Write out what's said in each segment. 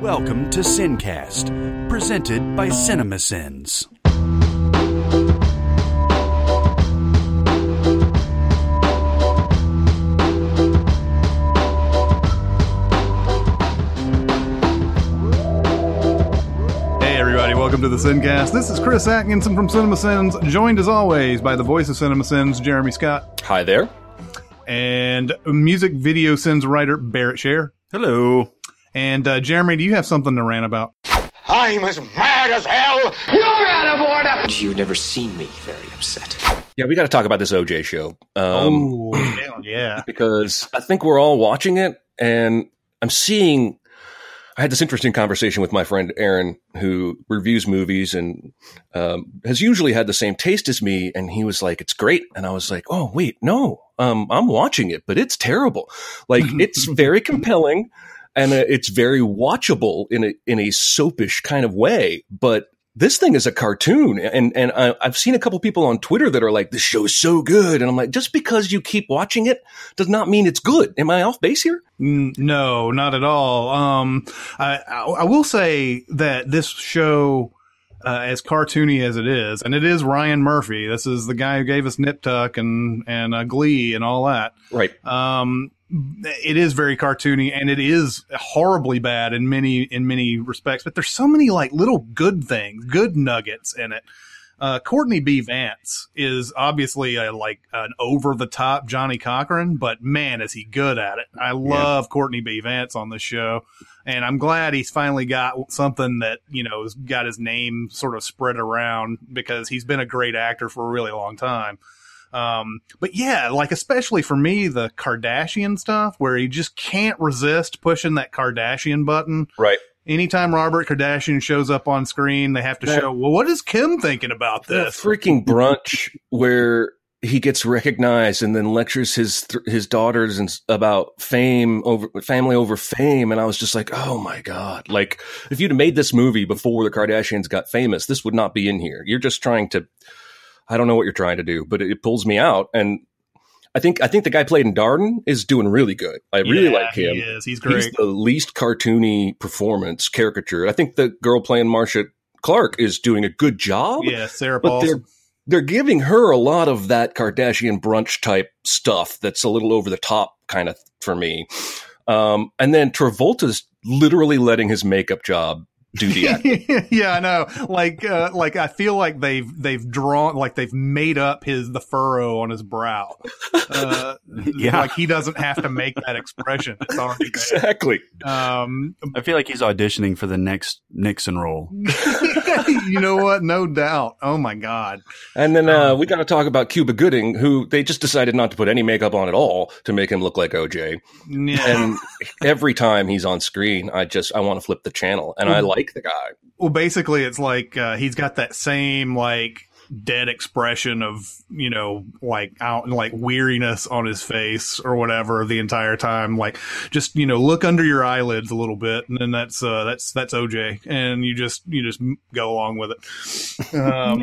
Welcome to Sincast, presented by CinemaSins. Hey everybody, welcome to the Sincast. This is Chris Atkinson from CinemaSins, joined as always by the voice of CinemaSins, Jeremy Scott, Hi there. and music video sins writer Barrett Share. Hello. And uh, Jeremy, do you have something to rant about? I'm as mad as hell. You're out of order. You've never seen me very upset. Yeah, we got to talk about this OJ show. Um, oh, yeah. because I think we're all watching it, and I'm seeing. I had this interesting conversation with my friend Aaron, who reviews movies and um, has usually had the same taste as me. And he was like, "It's great," and I was like, "Oh, wait, no, um, I'm watching it, but it's terrible. Like, it's very compelling." And uh, it's very watchable in a in a soapish kind of way, but this thing is a cartoon, and and I, I've seen a couple people on Twitter that are like, "This show is so good," and I'm like, just because you keep watching it does not mean it's good. Am I off base here? No, not at all. Um, I, I, I will say that this show, uh, as cartoony as it is, and it is Ryan Murphy. This is the guy who gave us Nip Tuck and and uh, Glee and all that. Right. Um, it is very cartoony and it is horribly bad in many in many respects. But there's so many like little good things, good nuggets in it. Uh, Courtney B. Vance is obviously a, like an over the top Johnnie Cochran, but man, is he good at it. I love Courtney B. Vance on the show, and I'm glad he's finally got something that, you know, has got his name sort of spread around because he's been a great actor for a really long time. Um, but yeah, like especially for me, the Kardashian stuff where he just can't resist pushing that Kardashian button. Right. Anytime Robert Kardashian shows up on screen, they have to That- show, well, what is Kim thinking about this? freaking brunch where he gets recognized and then lectures his th- his daughters and about fame over family over fame, and I was just like, oh my god! Like if you'd have made this movie before the Kardashians got famous, this would not be in here. You're just trying to. I don't know what you're trying to do, but it, it pulls me out, and I think I think the guy played in Darden is doing really good. I really Yeah, like him. He is. He's great. He's the least cartoony performance caricature. I think the girl playing Marcia Clark is doing a good job. yeah, Sarah but they're they're giving her a lot of that Kardashian brunch type stuff that's a little over the top kind of for me. Um, and then Travolta's literally letting his makeup job do the yeah, I know. Like, uh, like I feel like they've they've drawn, like they've made up his the furrow on his brow. Uh, Yeah. like he doesn't have to make that expression. It's already exactly. Um, I feel like he's auditioning for the next Nixon role. you know what? No doubt. Oh my god. And then uh, we got to talk about Cuba Gooding, who they just decided not to put any makeup on at all to make him look like OJ. Yeah. And every time he's on screen, I just I want to flip the channel, and I like the guy. well, basically, it's like uh, he's got that same like dead expression of you know like out like weariness on his face or whatever the entire time. Like just you know look under your eyelids a little bit and then that's uh that's that's oj and you just you just go along with it. Um,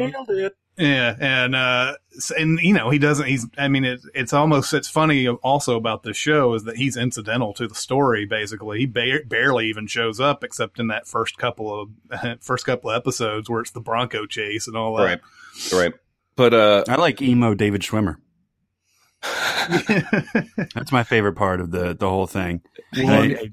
yeah and uh and you know he doesn't he's i mean it, it's almost it's funny also about this show is that he's incidental to the story basically he ba- barely even shows up except in that first couple of first couple of episodes where it's the bronco chase and all that Right. Right. But uh, I like emo David Schwimmer. That's my favorite part of the the whole thing. I-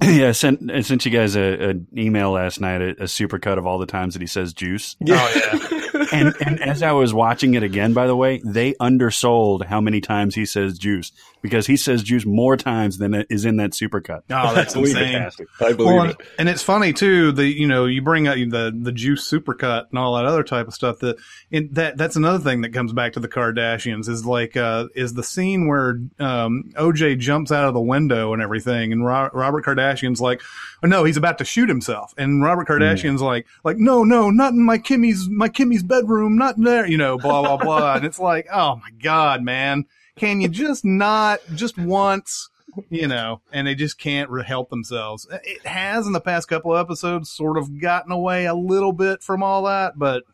yeah, I sent I sent you guys a, an email last night, a, a supercut of all the times that he says juice. oh yeah And and as I was watching it again, by the way, they undersold how many times he says juice because he says juice more times than is in that supercut. oh that's I insane it. I believe Well, it. and it's funny too. The you know you bring out the the juice supercut and all that other type of stuff. That in that that's another thing that comes back to the Kardashians is like uh, is the scene where um, OJ jumps out of the window and everything, and Ro- Robert Kardashian's like, oh, no, he's about to shoot himself, and Robert Kardashian's like like no no not in my Kimmy's my Kimmy's bedroom, not in there, you know, blah blah blah, and it's like oh my god, man, can you just not just once? you know, and they just can't help themselves. It has in the past couple of episodes sort of gotten away a little bit from all that, but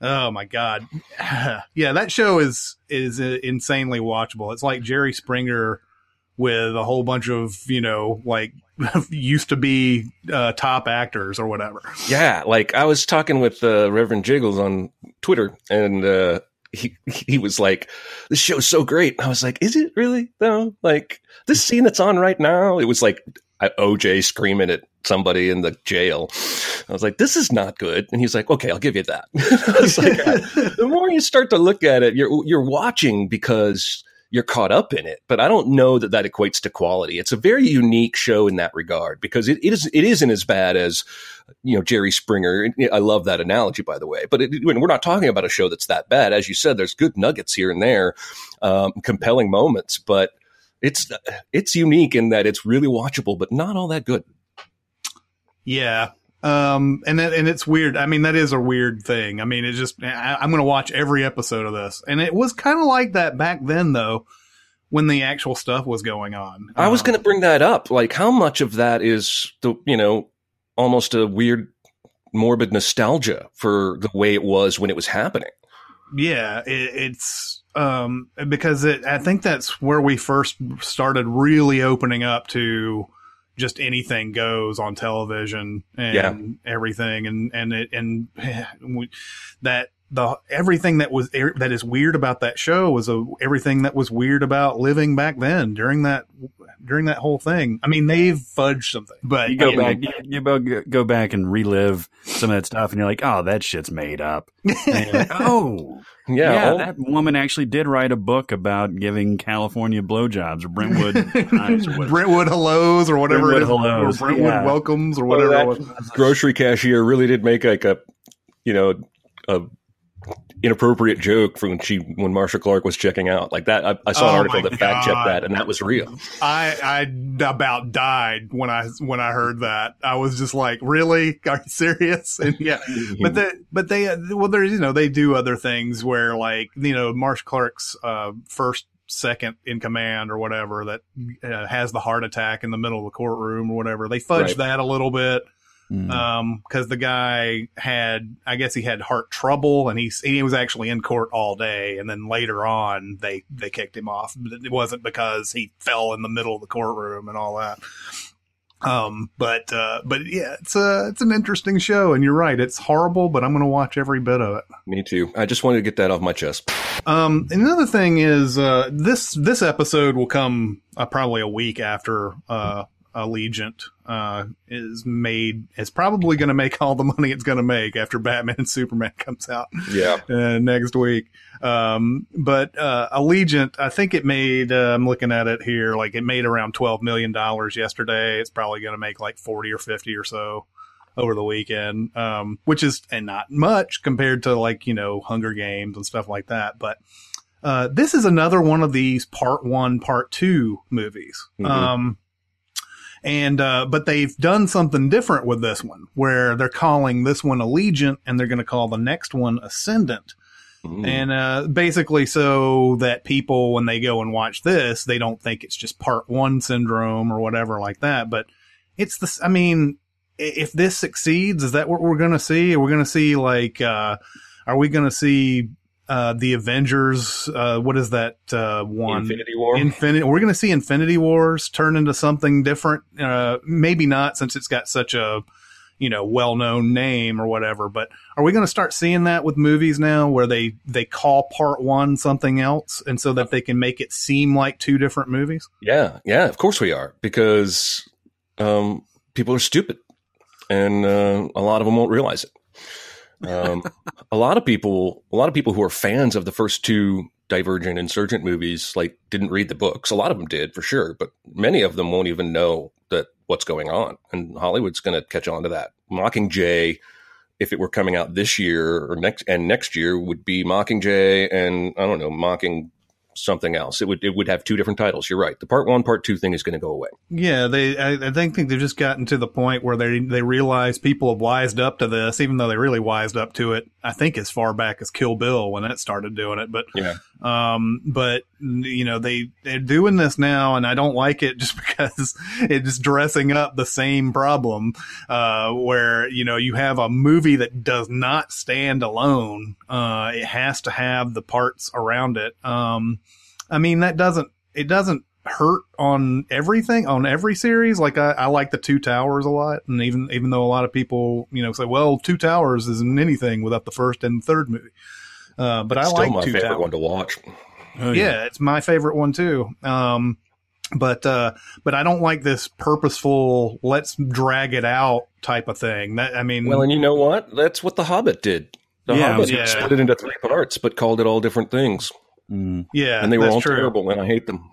oh my god, yeah, that show is is uh, insanely watchable. It's like Jerry Springer with a whole bunch of you know like used to be uh, top actors or whatever. Yeah, like I was talking with uh, Reverend Jiggles on Twitter, and uh, he he was like, "This show's so great." I was like, "Is it really though?" Like this scene that's on right now, it was like OJ screaming at somebody in the jail. I was like, "This is not good," and he's like, "Okay, I'll give you that." Like, "The more you start to look at it, you're you're watching because." You're caught up in it. But I don't know that that equates to quality. It's a very unique show in that regard because it, it is it isn't as bad as you know Jerry Springer. I love that analogy, by the way. But it, we're not talking about a show that's that bad. As you said, there's good nuggets here and there, um, compelling moments, but it's it's unique in that it's really watchable, but not all that good. Yeah, um, and that, and it's weird. I mean, that is a weird thing. I mean, it just, I, am going to watch every episode of this. And it was kind of like that back then, though, when the actual stuff was going on. I was um, going to bring that up. Like, how much of that is the, you know, almost a weird, morbid nostalgia for the way it was when it was happening? Yeah, it, it's, um, because it, I think that's where we first started really opening up to, just anything goes on television and yeah. everything and and it and that the everything that was er, that is weird about that show was a, everything that was weird about living back then during that during that whole thing. I mean, they've fudged something, but you go back, you, you go back and relive some of that stuff, and you're like, oh, that shit's made up. Like, oh, yeah, yeah all- that woman actually did write a book about giving California blowjobs or Brentwood, Brentwood hellos or whatever Brentwood it is, hellos. or Brentwood yeah. welcomes or whatever. Well, grocery cashier really did make like a, you know, a inappropriate joke from when she when Marcia Clark was checking out like that. I, I saw an oh article that fact checked that, and that was real. I I about died when I when I heard that. I was just like, really? Are you serious? And yeah, but they but they well, there's you know they do other things where like you know Marcia Clark's uh, first second in command or whatever that uh, has the heart attack in the middle of the courtroom or whatever. They fudge right. that a little bit. Mm. Um, the guy had, I guess he had heart trouble and he, he was actually in court all day. And then later on, they, they kicked him off. It wasn't because he fell in the middle of the courtroom and all that. Um, but, uh, but yeah, it's a, it's an interesting show and you're right. It's horrible, but I'm going to watch every bit of it. Me too. I just wanted to get that off my chest. Um, another thing is, uh, this, this episode will come uh, probably a week after, uh, Allegiant uh, is made is probably going to make all the money it's going to make after Batman and Superman comes out. Yeah, uh, next week. Um, but uh, Allegiant, I think it made. Uh, I'm looking at it here, like it made around twelve million dollars yesterday. It's probably going to make like forty or fifty or so over the weekend, um, which is and not much compared to like you know Hunger Games and stuff like that, but. Uh, this is another one of these part one, part two movies. Mm-hmm. Um, and, uh, but they've done something different with this one where they're calling this one Allegiant and they're going to call the next one Ascendant. And, uh, basically so that people, when they go and watch this, they don't think it's just part one syndrome or whatever like that. But it's the, I mean, if this succeeds, is that what we're going to see? We're going to see like, uh, are we going to see uh, the Avengers. Uh, what is that uh, one? Infinity War. Infinity. We're going to see Infinity Wars turn into something different. Uh, maybe not, since it's got such a you know well-known name or whatever. But are we going to start seeing that with movies now, where they they call part one something else, and so that they can make it seem like two different movies? Yeah, yeah. Of course we are, because um, people are stupid, and uh, a lot of them won't realize it. Um, a lot of people, a lot of people who are fans of the first two Divergent Insurgent movies, like didn't read the books. A lot of them did for sure, but many of them won't even know that what's going on. And Hollywood's going to catch on to that. Mockingjay, if it were coming out this year or next and next year, would be Mockingjay and I don't know, Mocking something else. It would it would have two different titles. You're right. The part one, part two thing is going to go away. Yeah, they I, I think they've just gotten to the point where they they realize people have wised up to this, even though they really wised up to it. I think as far back as Kill Bill when it started doing it, but yeah. Um, but you know they they're doing this now, and I don't like it just because it's dressing up the same problem. Uh, where you know you have a movie that does not stand alone. Uh, it has to have the parts around it. Um, I mean that doesn't it doesn't hurt on everything on every series. Like I, I like the Two Towers a lot, and even even though a lot of people you know say, well, Two Towers isn't anything without the first and third movie. Uh, but it's I like my Two favorite Towers. one to watch. Oh, yeah. yeah. it's my favorite one too. Um, but uh, but I don't like this purposeful let's drag it out type of thing. That I mean, well, and you know what? That's what The Hobbit did. The yeah, Hobbit yeah. split it into three parts, but called it all different things. Mm. Yeah, and they were all true. terrible, and I hate them.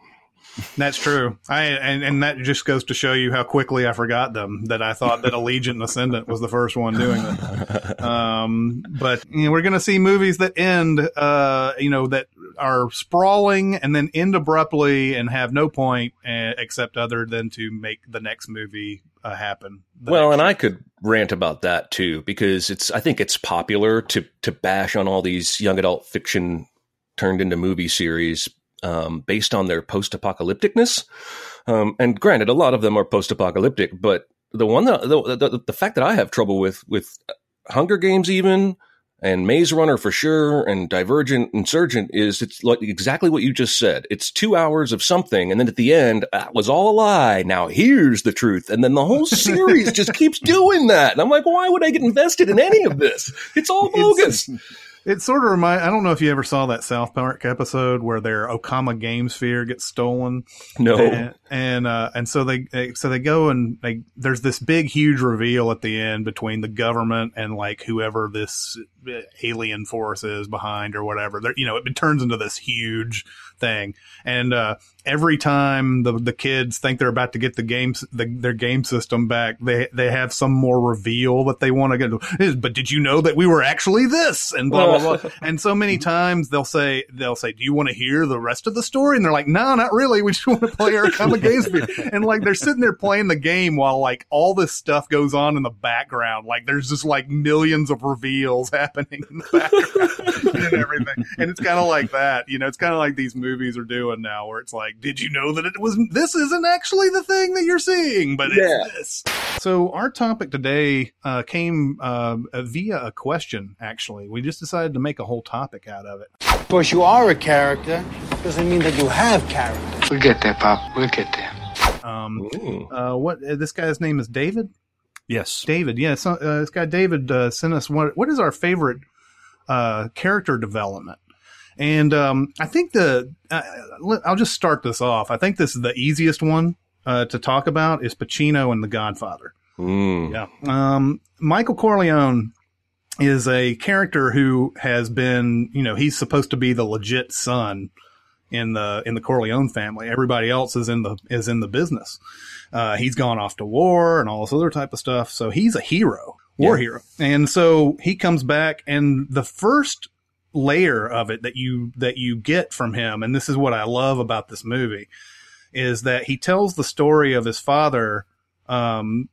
That's true. I and, and that just goes to show you how quickly I forgot them. That I thought that Allegiant and Ascendant was the first one doing it. Um, but you know, we're going to see movies that end, uh, you know, that are sprawling and then end abruptly and have no point uh, except other than to make the next movie uh, happen. Well, and I could rant about that too because it's. I think it's popular to to bash on all these young adult fiction turned into movie series um, based on their post apocalypticness. Um, and granted, a lot of them are post apocalyptic, but the one that the, the, the fact that I have trouble with with Hunger Games even and Maze Runner for sure, and Divergent, Insurgent is it's like exactly what you just said. It's two hours of something, and then at the end, that was all a lie. Now here's the truth, and then the whole series just keeps doing that. And I'm like, why would I get invested in any of this? It's all bogus. It's, it sort of remind. I don't know if you ever saw that South Park episode where their Okama game sphere gets stolen. No, and and, uh, and so they, they so they go and they there's this big huge reveal at the end between the government and like whoever this alien force is behind or whatever. They're, you know, it, it turns into this huge thing, and uh, every time the the kids think they're about to get the games the, their game system back, they they have some more reveal that they want to get. But did you know that we were actually this and blah blah blah? and so many times they'll say they'll say, "Do you want to hear the rest of the story?" And they're like, "No, not really. We just want to play our comic games." and like they're sitting there playing the game while like all this stuff goes on in the background. Like there's just like millions of reveals happening in the background and everything. And it's kind of like that, you know. It's kind of like these movies are doing now, where it's like, did you know that it was? This isn't actually the thing that you're seeing, but yeah. it's this. So our topic today uh, came uh, via a question. Actually, we just decided to make a whole topic out of it. Of course, you are a character. Doesn't mean that you have character. We'll get there, Pop. We'll get there. Um, uh, what uh, this guy's name is David. Yes, David. Yeah, so, uh, this guy David uh, sent us what what is our favorite uh, character development, and um, I think the uh, I'll just start this off. I think this is the easiest one uh, to talk about is Pacino and The Godfather. Mm. Yeah, um, Michael Corleone is a character who has been, you know, he's supposed to be the legit son in the in the Corleone family. Everybody else is in the is in the business. Uh, he's gone off to war and all this other type of stuff. So he's a hero, war yeah. hero. And so he comes back, and the first layer of it that you that you get from him, and this is what I love about this movie, is that he tells the story of his father. Um,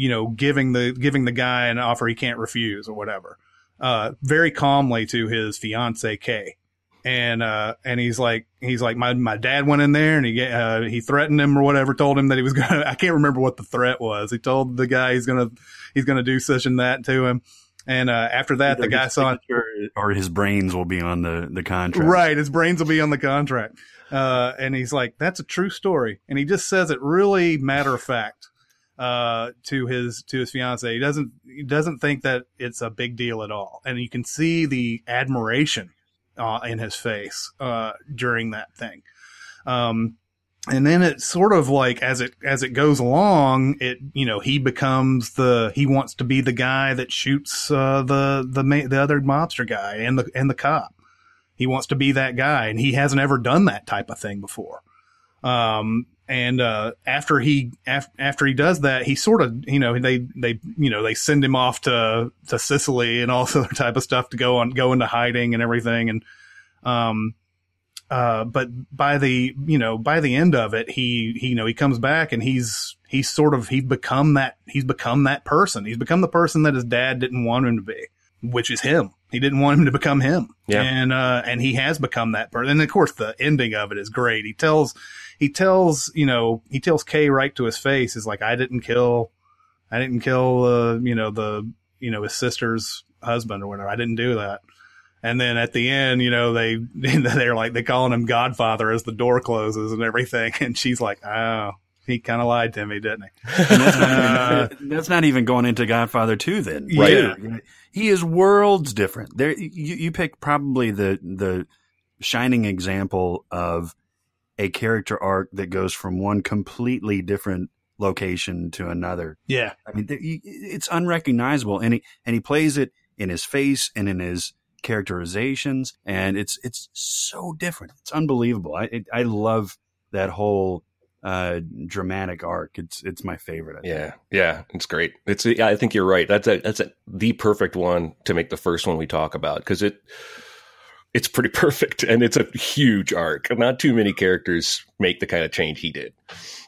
you know, giving the giving the guy an offer he can't refuse or whatever. Uh, very calmly to his fiance Kay. And uh and he's like he's like my my dad went in there and he uh he threatened him or whatever told him that he was gonna I can't remember what the threat was. He told the guy he's gonna he's gonna do such and that to him. And uh after that Either the guy saw or his brains will be on the the contract. Right his brains will be on the contract. Uh and he's like that's a true story. And he just says it really matter of fact uh, to his to his fiance. He doesn't he doesn't think that it's a big deal at all, and you can see the admiration uh, in his face uh, during that thing. Um, and then it's sort of like as it as it goes along, it you know he becomes the he wants to be the guy that shoots uh, the the the other mobster guy and the and the cop. He wants to be that guy, and he hasn't ever done that type of thing before. Um, and uh, after he af- after he does that, he sort of you know they they you know they send him off to to Sicily and all this other type of stuff to go on go into hiding and everything. And um uh but by the you know by the end of it he, he you know he comes back and he's he's sort of he's become that he's become that person. He's become the person that his dad didn't want him to be which is him. He didn't want him to become him. Yeah. And uh and he has become that person and of course the ending of it is great. He tells he tells, you know, he tells Kay right to his face, is like, I didn't kill, I didn't kill, uh, you know, the, you know, his sister's husband or whatever. I didn't do that. And then at the end, you know, they they're like they calling him Godfather as the door closes and everything, and she's like, "Oh, he kind of lied to me, didn't he?" that's, not, that's, not, even going into Godfather two. Then, right? Yeah. He is worlds different. There, you, you pick probably the the shining example of a character arc that goes from one completely different location to another. Yeah, I mean, it's unrecognizable, and he and he plays it in his face and in his characterizations, and it's it's so different. It's unbelievable. I it, I love that whole uh, dramatic arc. It's it's my favorite. Yeah, yeah, it's great. It's yeah, I think you're right. That's a that's a, the perfect one to make the first one we talk about because it it's pretty perfect and it's a huge arc. Not too many characters make the kind of change he did.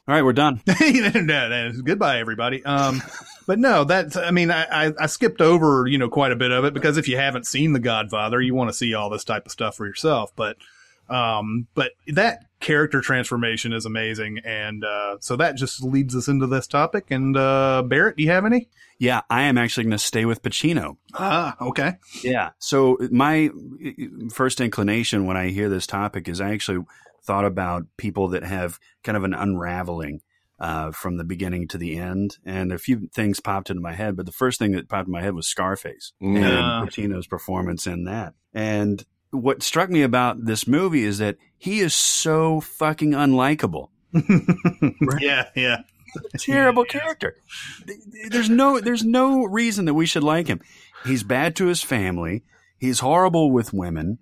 All right, we're done. no, no, goodbye, everybody. Um, but no, that's, I mean, I, I, skipped over, you know, quite a bit of it because if you haven't seen The Godfather, you want to see all this type of stuff for yourself. But, um, but that character transformation is amazing. And, uh, so that just leads us into this topic. And, uh, Barrett, do you have any? Yeah, I am actually going to stay with Pacino. Ah, okay. Yeah. So my first inclination when I hear this topic is I actually thought about people that have kind of an unraveling uh, from the beginning to the end, and a few things popped into my head. But the first thing that popped in my head was Scarface yeah. and Pacino's performance in that. And what struck me about this movie is that he is so fucking unlikable. right? Yeah, yeah. terrible character. There's no there's no reason that we should like him. He's bad to his family. He's horrible with women.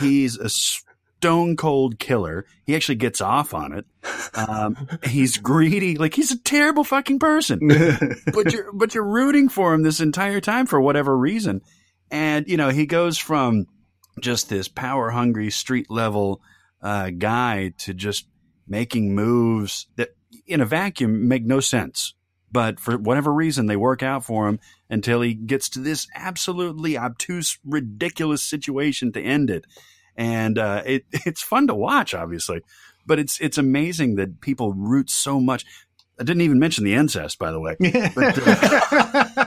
He's a stone cold killer. He actually gets off on it. Um, he's greedy. Like he's a terrible fucking person. but you're but you're rooting for him this entire time for whatever reason. And you know he goes from just this power hungry street level uh, guy to just making moves that in a vacuum make no sense. But for whatever reason, they work out for him until he gets to this absolutely obtuse, ridiculous situation to end it and uh, it it's fun to watch, obviously, but it's it's amazing that people root so much. I didn't even mention the incest, by the way. But, uh,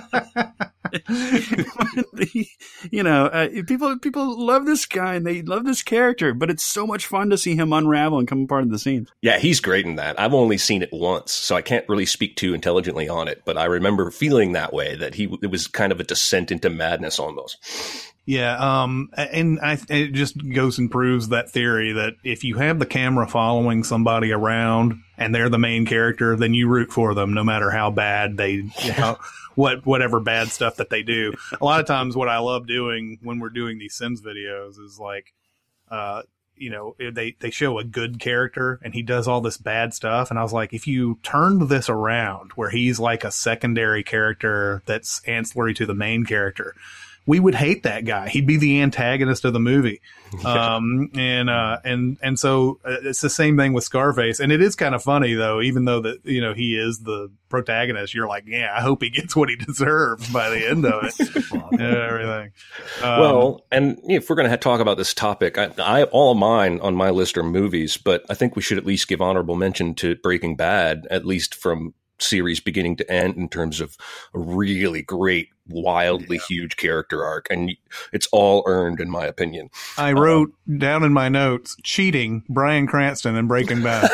you know, uh, people people love this guy and they love this character, but it's so much fun to see him unravel and come apart of the scenes. Yeah, he's great in that. I've only seen it once, so I can't really speak too intelligently on it. But I remember feeling that way that he it was kind of a descent into madness almost. Yeah, um, and I, it just goes and proves that theory that if you have the camera following somebody around and they're the main character, then you root for them no matter how bad they, how, what whatever bad stuff that they do. A lot of times, what I love doing when we're doing these Sins videos is like, uh, you know, they they show a good character and he does all this bad stuff, and I was like, if you turned this around where he's like a secondary character that's ancillary to the main character we would hate that guy. He'd be the antagonist of the movie. Um, and, uh, and, and so uh, it's the same thing with Scarface. And it is kind of funny though, even though that, you know, he is the protagonist, you're like, yeah, I hope he gets what he deserves by the end of it. everything. Um, well, and if we're going to talk about this topic, I, I, all of mine on my list are movies, but I think we should at least give honorable mention to Breaking Bad, at least from series beginning to end in terms of a really great wildly yeah. huge character arc, and it's all earned, in my opinion. I wrote um, down in my notes cheating Bryan Cranston and Breaking Bad.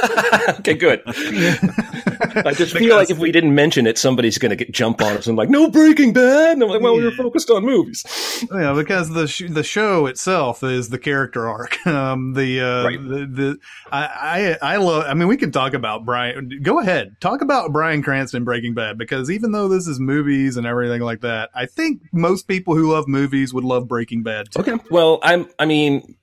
okay, good. I just feel like if we didn't mention it, somebody's going to get jump on us and like, no Breaking Bad. And I'm like, well, we were focused on movies. Yeah, because the sh- the show itself is the character arc. Um, the uh, right. the, the I, I I love. I mean, we can talk about Bryan. Go ahead, talk about Bryan Cranston and Breaking Bad because even though this is movies and everything like that that. I think most people who love movies would love Breaking Bad. Too. Okay. Well, I'm. I mean,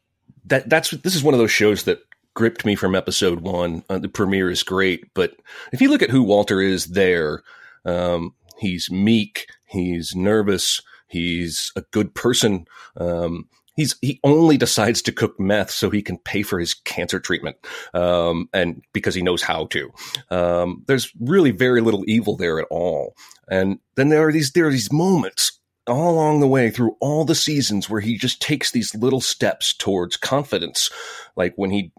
that that's this is one of those shows that gripped me from episode one. Uh, the premiere is great, but if you look at who Walter is there, um, he's meek, he's nervous, he's a good person. Um, he's he only decides to cook meth so he can pay for his cancer treatment, um, and because he knows how to. Um, there's really very little evil there at all. And then there are these there are these moments all along the way through all the seasons where he just takes these little steps towards confidence, like when he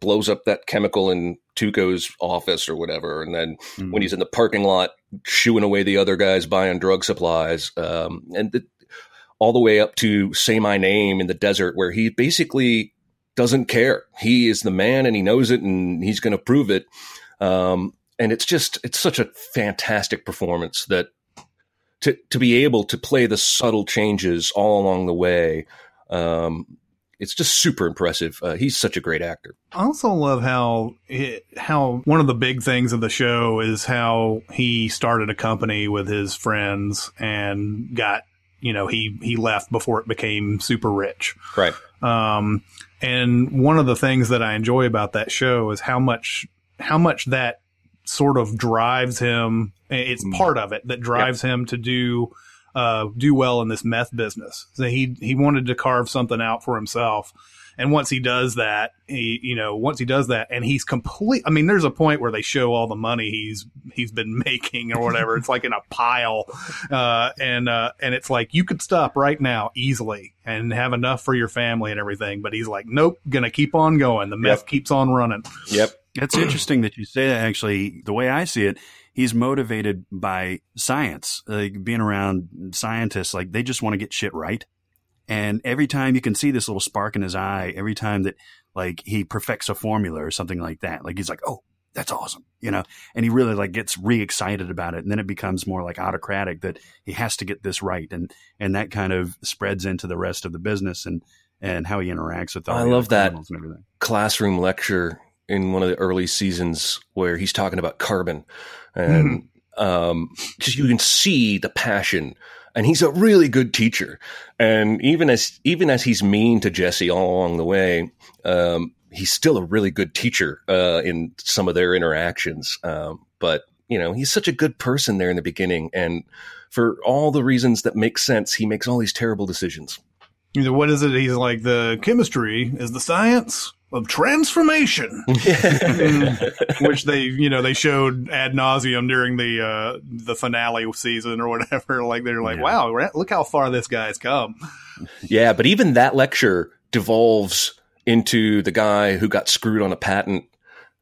blows up that chemical in Tuco's office or whatever, and then mm-hmm. when he's in the parking lot shooing away the other guys buying drug supplies, um, and the, all the way up to Say My Name in the desert, where he basically doesn't care. He is the man and he knows it and he's going to prove it. Um, and it's just, it's such a fantastic performance that to, to be able to play the subtle changes all along the way. Um, it's just super impressive. Uh, he's such a great actor. I also love how it, how one of the big things of the show is how he started a company with his friends and got you know he he left before it became super rich. Right. Um, and one of the things that I enjoy about that show is how much how much that sort of drives him. It's mm. part of it that drives yep. him to do uh, do well in this meth business. So he he wanted to carve something out for himself. And once he does that, he, you know, once he does that, and he's complete. I mean, there's a point where they show all the money he's he's been making or whatever. it's like in a pile, uh, and uh, and it's like you could stop right now easily and have enough for your family and everything. But he's like, nope, gonna keep on going. The meth yep. keeps on running. Yep. It's interesting that you say that. Actually, the way I see it, he's motivated by science, like being around scientists. Like they just want to get shit right. And every time you can see this little spark in his eye, every time that like he perfects a formula or something like that, like he's like, oh, that's awesome, you know, and he really like gets re excited about it. And then it becomes more like autocratic that he has to get this right. And, and that kind of spreads into the rest of the business and, and how he interacts with all I love that classroom lecture in one of the early seasons where he's talking about carbon and mm-hmm. um, just you can see the passion. And he's a really good teacher. And even as even as he's mean to jesse all along the way um, he's still a really good teacher uh, in some of their interactions. Um, but you know he's such a good person there in the beginning. And for all the reasons that make sense he makes all these terrible decisions. What is it? He's like the chemistry is the science of transformation, which they you know they showed ad nauseum during the uh, the finale season or whatever. Like they're like, yeah. wow, look how far this guy's come. Yeah, but even that lecture devolves into the guy who got screwed on a patent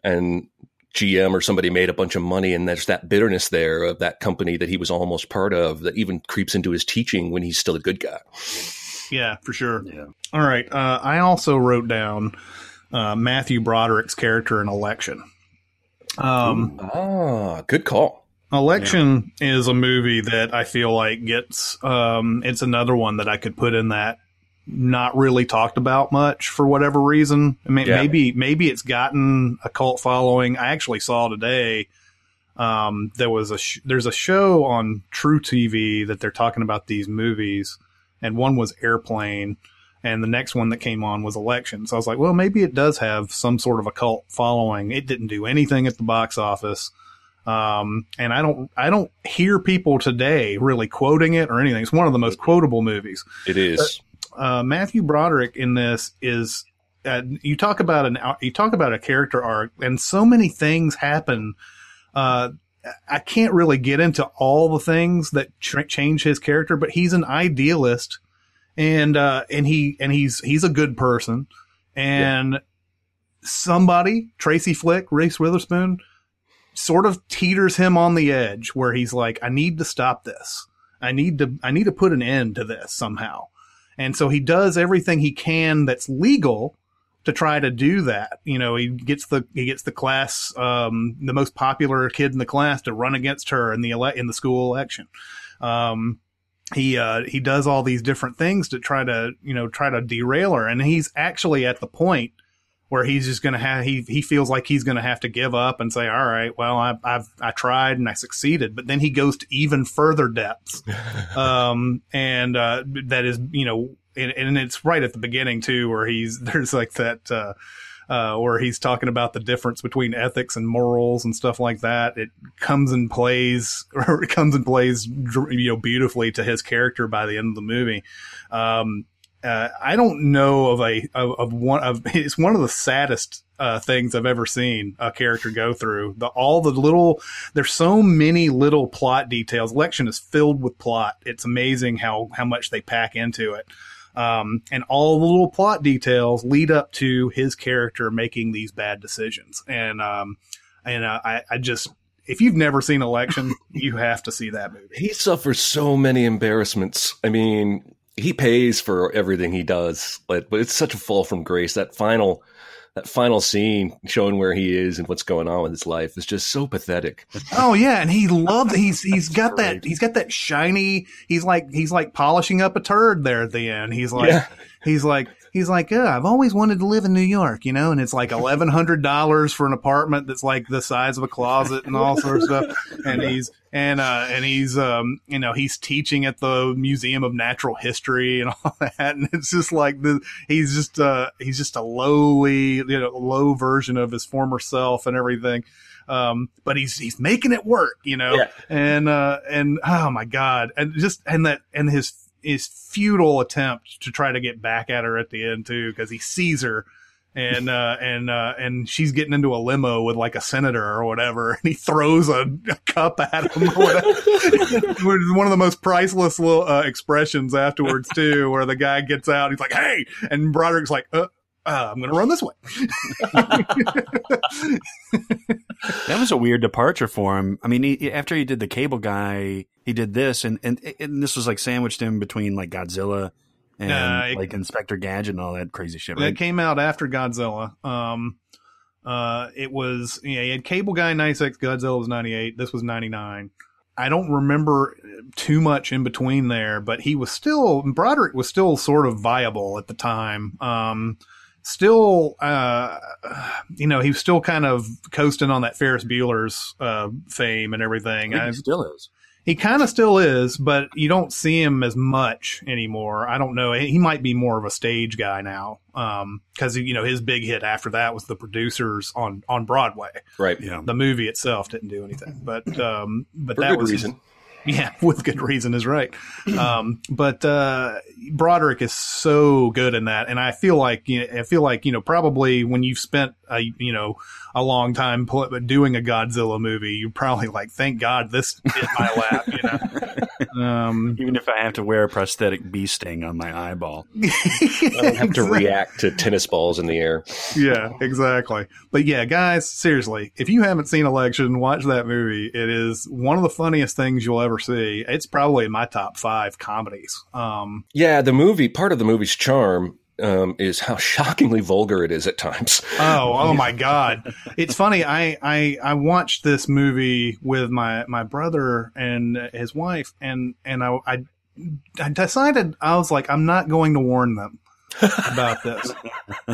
and GM or somebody made a bunch of money, and there's that bitterness there of that company that he was almost part of that even creeps into his teaching when he's still a good guy. Yeah, for sure. Yeah. All right. Uh, I also wrote down uh, Matthew Broderick's character in Election. Um, ah, good call. Election yeah. is a movie that I feel like gets. Um, it's another one that I could put in that not really talked about much for whatever reason. I mean, yeah. maybe maybe it's gotten a cult following. I actually saw today. Um, there was a sh- there's a show on truTV that they're talking about these movies, and one was Airplane, and the next one that came on was Election. So I was like, well, maybe it does have some sort of a cult following. It didn't do anything at the box office. Um, and I don't, I don't hear people today really quoting it or anything. It's one of the most quotable movies. It is. uh, Matthew Broderick in this is, uh, you talk about an, you talk about a character arc and so many things happen. Uh, I can't really get into all the things that ch- change his character, but he's an idealist and uh, and he and he's he's a good person, and yeah. somebody Tracy Flick, Reese Witherspoon, sort of teeters him on the edge where he's like, I need to stop this. I need to I need to put an end to this somehow. And so he does everything he can that's legal to try to do that. You know, he gets the he gets the class um, the most popular kid in the class to run against her in the ele- in the school election. Um, he uh, he does all these different things to try to you know try to derail her, and he's actually at the point where he's just going to have he he feels like he's going to have to give up and say, all right, well I, I've I tried and I succeeded, but then he goes to even further depths, um, and uh, that is you know, and, and, it's right at the beginning too, where he's there's like that. Uh, uh, where he's talking about the difference between ethics and morals and stuff like that. It comes and plays, or it comes and plays, you know, beautifully to his character by the end of the movie. Um, uh, I don't know of a of, of, one of it's one of the saddest uh, things I've ever seen a character go through. The all the little there's so many little plot details. Election is filled with plot. It's amazing how how much they pack into it. Um, and all the little plot details lead up to his character making these bad decisions. And, um, and uh, I, I just, if you've never seen Election, you have to see that movie. He suffers so many embarrassments. I mean, he pays for everything he does, but but it's such a fall from grace. That final that final scene showing where he is and what's going on with his life is just so pathetic. Oh yeah, and he loves he's he's got that he's got that shiny he's like he's like polishing up a turd there at the end. He's like yeah. he's like he's like, oh, I've always wanted to live in New York, you know, and it's like eleven hundred dollars for an apartment that's like the size of a closet and all sorts of stuff. And he's and uh, and he's um, you know he's teaching at the Museum of Natural History and all that, and it's just like the he's just uh, he's just a lowly you know low version of his former self and everything. Um, but he's he's making it work, you know, yeah. and uh, and oh my god, and just and that and his his futile attempt to try to get back at her at the end too, because he sees her and uh, and uh, and she's getting into a limo with like a senator or whatever, and he throws a, a cup at him. One of the most priceless little uh, expressions afterwards too, where the guy gets out, he's like, "Hey," and Broderick's like, uh, uh, I'm going to run this way. that was a weird departure for him. I mean, he, after he did the cable guy, he did this, and, and and this was like sandwiched in between like Godzilla and it, like Inspector Gadget and all that crazy shit. Right? It came out after Godzilla. Um, uh, it was yeah, he had Cable Guy ninety six, Godzilla was ninety eight. This was ninety nine. I don't remember too much in between there, but he was still Broderick was still sort of viable at the time. Um, still, uh, you know, he was still kind of coasting on that Ferris Bueller's uh, fame and everything. he still is. He kind of still is, but you don't see him as much anymore. I don't know. He might be more of a stage guy now, because um, you know his big hit after that was the producers on on Broadway. Right. Yeah. The movie itself didn't do anything, but um, but For that was reason. Yeah, with good reason is right. Um, but uh, Broderick is so good in that, and I feel like you know, I feel like you know probably when you've spent a you know a long time doing a Godzilla movie, you're probably like, thank God this hit my lap, you know. Um, Even if I have to wear a prosthetic bee sting on my eyeball, I don't have to react to tennis balls in the air. Yeah, exactly. But yeah, guys, seriously, if you haven't seen Election, watch that movie. It is one of the funniest things you'll ever see. It's probably in my top five comedies. Um, yeah, the movie part of the movie's charm um, is how shockingly vulgar it is at times. Oh, oh my God! It's funny. I, I I watched this movie with my my brother and his wife, and and I, I I decided I was like, I'm not going to warn them about this.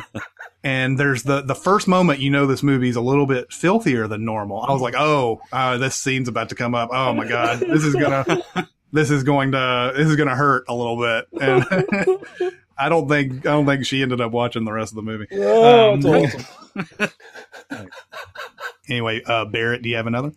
and there's the the first moment you know this movie's a little bit filthier than normal. I was like, oh, uh, this scene's about to come up. Oh my god, this is gonna this is going to this is going to hurt a little bit. And I don't think I don't think she ended up watching the rest of the movie. Oh, um, awesome. anyway, uh, Barrett, do you have another?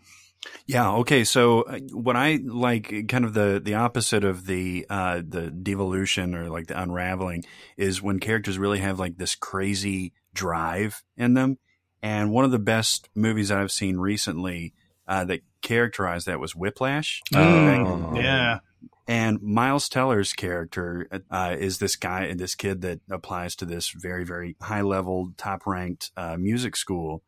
Yeah. Okay. So uh, what I like, kind of the the opposite of the uh, the devolution or like the unraveling, is when characters really have like this crazy drive in them. And one of the best movies that I've seen recently uh, that characterized that was Whiplash. Oh, yeah. And Miles Teller's character uh, is this guy, this kid that applies to this very, very high level, top ranked uh, music school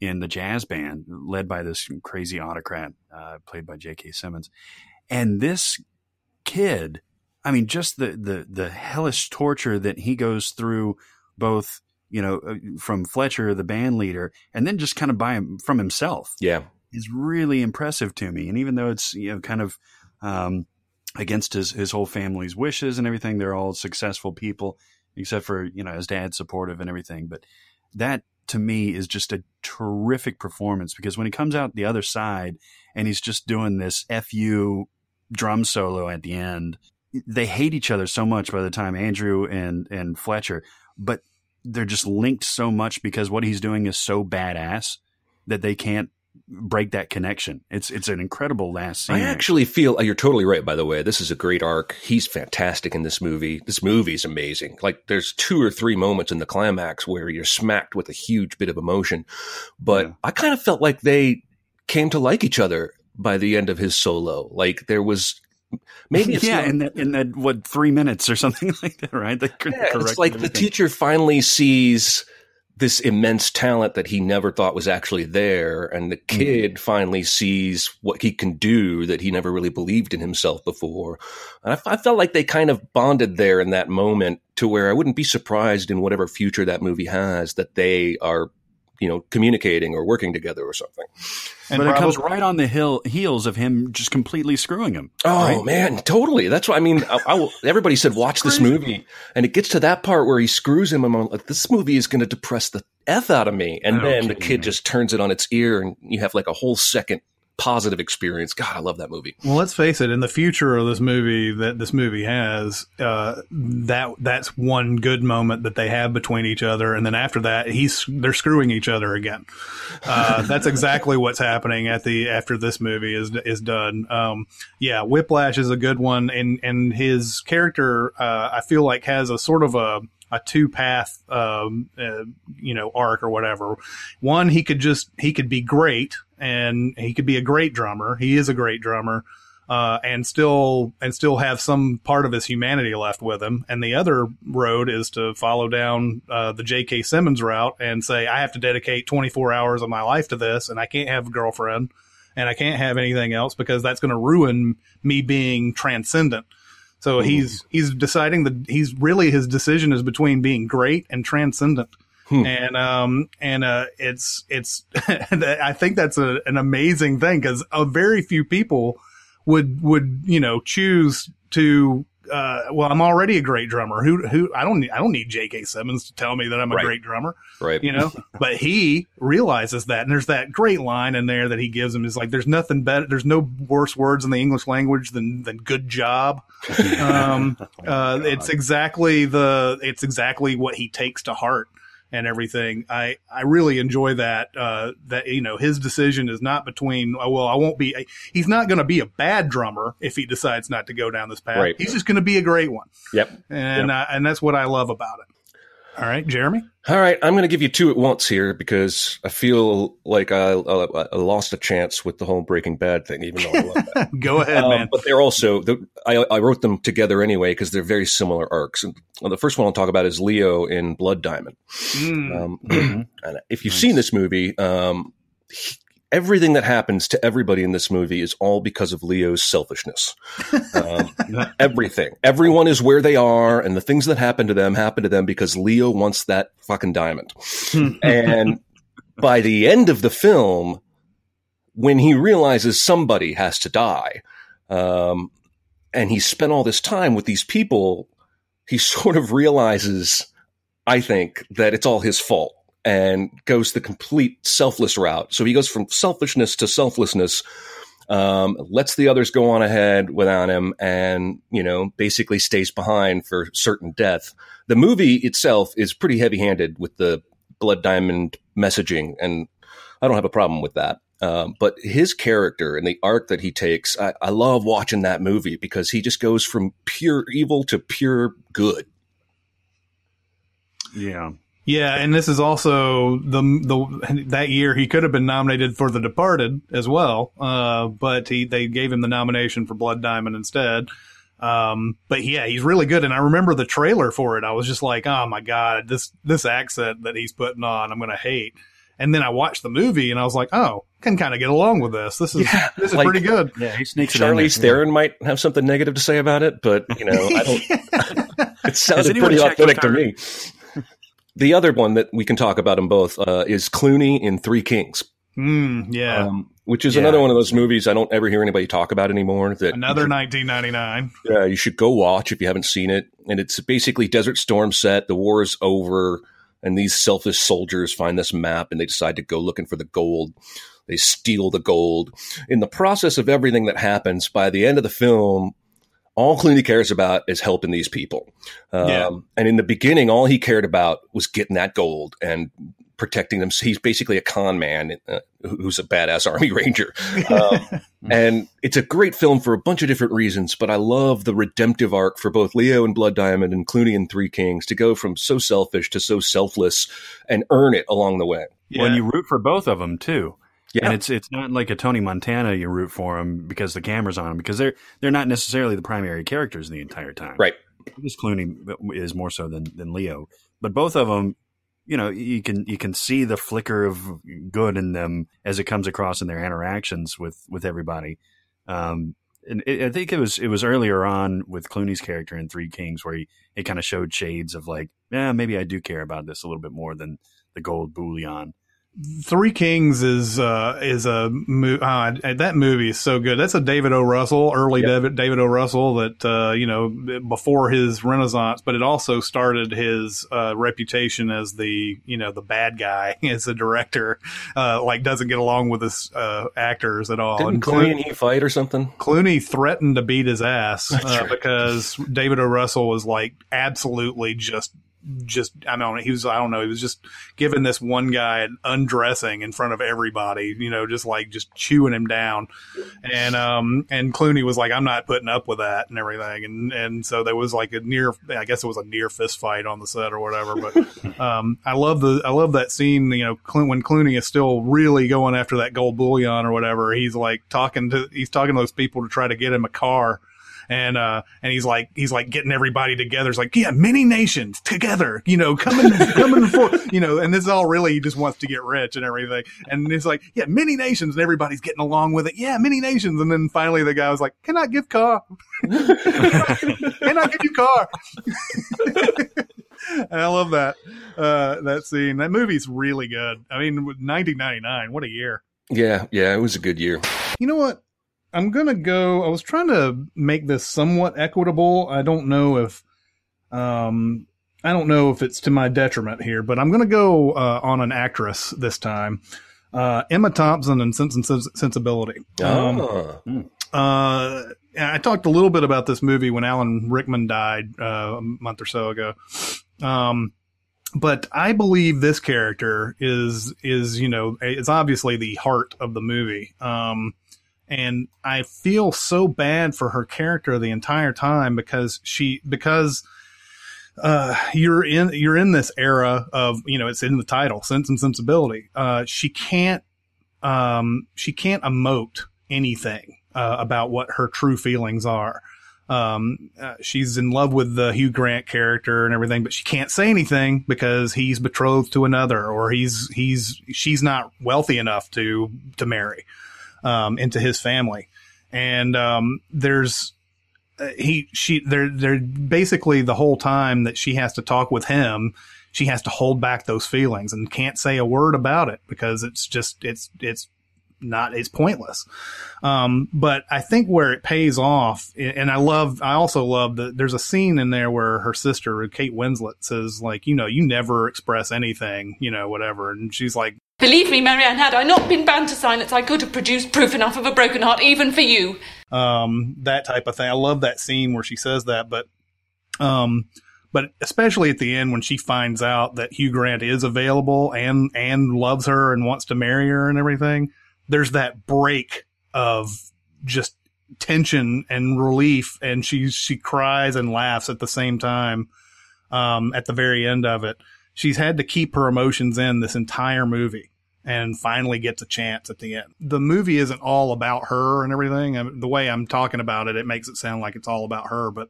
in the jazz band, led by this crazy autocrat uh, played by J.K. Simmons. And this kid, I mean, just the, the, the hellish torture that he goes through, both, you know, uh, from Fletcher, the band leader, and then just kind of by him, from himself. Yeah. Is really impressive to me. And even though it's, you know, kind of, um, against his, his whole family's wishes and everything. They're all successful people, except for, you know, his dad's supportive and everything. But that to me is just a terrific performance because when he comes out the other side and he's just doing this FU drum solo at the end, they hate each other so much by the time Andrew and, and Fletcher, but they're just linked so much because what he's doing is so badass that they can't break that connection. It's it's an incredible last scene. I actually feel oh, you're totally right. By the way, this is a great arc. He's fantastic in this movie. This movie is amazing. Like there's two or three moments in the climax where you're smacked with a huge bit of emotion, but yeah. I kind of felt like they came to like each other by the end of his solo. Like there was maybe yeah, not, in that in that what three minutes or something like that, right? yeah, it's like the teacher finally sees this immense talent that he never thought was actually there. And the mm-hmm. kid mm. finally sees what he can do that he never really believed in himself before. And I, I, felt like they kind of bonded there in that moment to where I wouldn't be surprised in whatever future that movie has that they are you know, communicating or working together or something. And but it comes right on the hill, heels of him just completely screwing him. Oh right? man, totally. That's what I mean. I, I, everybody said watch this movie, and it gets to that part where he screws him. I'm like, this movie is going to depress the f out of me, and then the kid just turns it on its ear, and you have like a whole second positive experience. God, I love that movie. Well, let's face it. In the future of this movie that this movie has, uh, that that's one good moment that they have between each other, and then after that, he's they're screwing each other again. Uh, that's exactly what's happening at the after this movie is is done. Um, yeah, Whiplash is a good one, and and his character, uh, I feel like has a sort of a a two path, um, uh, you know, arc or whatever. One, he could just, he could be great and he could be a great drummer. He is a great drummer. Uh, and still and still have some part of his humanity left with him. And the other road is to follow down uh, the J.K. Simmons route and say, I have to dedicate 24 hours of my life to this, and I can't have a girlfriend, and I can't have anything else because that's going to ruin me being transcendent. So mm. he's he's deciding that he's really his decision is between being great and transcendent. Hmm. And um and uh it's it's I think that's a, an amazing thing because a very few people would would you know choose to uh, well, I'm already a great drummer. Who, who, I don't need, I don't need J.K. Simmons to tell me that I'm a right. great drummer. Right. You know, but he realizes that. And there's that great line in there that he gives him is like, there's nothing better. There's no worse words in the English language than, than good job. um, uh, it's exactly the, it's exactly what he takes to heart and everything. I, I really enjoy that, uh, that, you know, his decision is not between, oh, well, I won't be, he's not going to be a bad drummer if he decides not to go down this path. Right. He's just going to be a great one. Yep. And, yep. Uh, and that's what I love about it. All right, Jeremy. All right, I'm going to give you two at once here because I feel like I, I, I, lost a chance with the whole Breaking Bad thing, even though I love that. Go ahead, um, man. But they're also the, I, I, wrote them together anyway because they're very similar arcs. And the first one I'll talk about is Leo in Blood Diamond. Mm. Um, and if you've nice. seen this movie, um, he, everything that happens to everybody in this movie is all because of Leo's selfishness. Um, everything. Everyone is where they are, and the things that happen to them happen to them because Leo wants that fucking diamond. and by the end of the film, when he realizes somebody has to die, um, and he spent all this time with these people, he sort of realizes, I think, that it's all his fault and goes the complete selfless route. So he goes from selfishness to selflessness, um, lets the others go on ahead without him, and you know basically stays behind for certain death. The movie itself is pretty heavy handed with the blood diamond messaging, and I don't have a problem with that. Um, but his character and the arc that he takes, I, I love watching that movie because he just goes from pure evil to pure good. Yeah. Yeah, and this is also the the that year he could have been nominated for The Departed as well, uh, but he they gave him the nomination for Blood Diamond instead. Um, but yeah, he's really good, and I remember the trailer for it. I was just like, oh my god, this this accent that he's putting on, I'm gonna hate. And then I watched the movie, and I was like, oh, can kind of get along with this. This is yeah, this is like, pretty good. Yeah, he sneaks Charlize Theron might have something negative to say about it, but you know, I don't. it sounded pretty authentic to me. The other one that we can talk about them both uh, is Clooney in Three Kings. Mm, yeah. Um, which is yeah. another one of those movies I don't ever hear anybody talk about anymore. That another should, 1999. Yeah, you should go watch if you haven't seen it. And it's basically Desert Storm set. The war is over, and these selfish soldiers find this map and they decide to go looking for the gold. They steal the gold. In the process of everything that happens, by the end of the film, all Clooney cares about is helping these people. Um, yeah. And in the beginning, all he cared about was getting that gold and protecting them. So he's basically a con man uh, who's a badass army ranger. Um, and it's a great film for a bunch of different reasons, but I love the redemptive arc for both Leo and Blood Diamond and Clooney and Three Kings to go from so selfish to so selfless and earn it along the way. Yeah. When you root for both of them too. Yeah. And it's it's not like a Tony Montana you root for him because the camera's on him because they're they're not necessarily the primary characters the entire time. Right. This Clooney is more so than than Leo, but both of them you know you can you can see the flicker of good in them as it comes across in their interactions with with everybody. Um, and it, I think it was it was earlier on with Clooney's character in Three Kings where he it kind of showed shades of like, yeah, maybe I do care about this a little bit more than the gold bullion. Three Kings is uh, is a mo- uh, that movie is so good. That's a David O. Russell, early yep. David David O. Russell that uh, you know before his renaissance, but it also started his uh, reputation as the you know the bad guy as a director. Uh, like doesn't get along with his uh, actors at all. Didn't and Clooney, and he fight or something? Clooney threatened to beat his ass because David O. Russell was like absolutely just just I don't know he was I don't know he was just giving this one guy undressing in front of everybody you know just like just chewing him down. And um and Clooney was like I'm not putting up with that and everything. And and so there was like a near I guess it was a near fist fight on the set or whatever but um I love the I love that scene you know when Clooney is still really going after that gold bullion or whatever he's like talking to he's talking to those people to try to get him a car and uh, and he's like he's like getting everybody together. It's like yeah, many nations together, you know, coming coming for you know, and this is all really he just wants to get rich and everything. And it's like yeah, many nations, and everybody's getting along with it. Yeah, many nations, and then finally the guy was like, "Can I give car? Can I give you car?" I love that uh, that scene. That movie's really good. I mean, 1999, what a year! Yeah, yeah, it was a good year. You know what? I'm gonna go. I was trying to make this somewhat equitable. I don't know if, um, I don't know if it's to my detriment here, but I'm gonna go uh, on an actress this time. Uh, Emma Thompson and Sense and Sensibility. Um, oh. uh, I talked a little bit about this movie when Alan Rickman died uh, a month or so ago. Um, but I believe this character is is you know is obviously the heart of the movie. Um, and I feel so bad for her character the entire time because she because uh, you're in you're in this era of you know it's in the title sense and sensibility. Uh, she can't um, she can't emote anything uh, about what her true feelings are. Um, uh, she's in love with the Hugh Grant character and everything, but she can't say anything because he's betrothed to another, or he's he's she's not wealthy enough to to marry um, into his family. And um, there's he she they're they're basically the whole time that she has to talk with him she has to hold back those feelings and can't say a word about it because it's just it's it's not it's pointless um, but i think where it pays off and i love i also love that there's a scene in there where her sister kate winslet says like you know you never express anything you know whatever and she's like Believe me, Marianne, had I not been bound to silence, I could have produced proof enough of a broken heart, even for you. Um, that type of thing. I love that scene where she says that, but, um, but especially at the end when she finds out that Hugh Grant is available and and loves her and wants to marry her and everything, there's that break of just tension and relief, and she she cries and laughs at the same time. Um, at the very end of it, she's had to keep her emotions in this entire movie and finally gets a chance at the end. The movie isn't all about her and everything. I mean, the way I'm talking about it, it makes it sound like it's all about her, but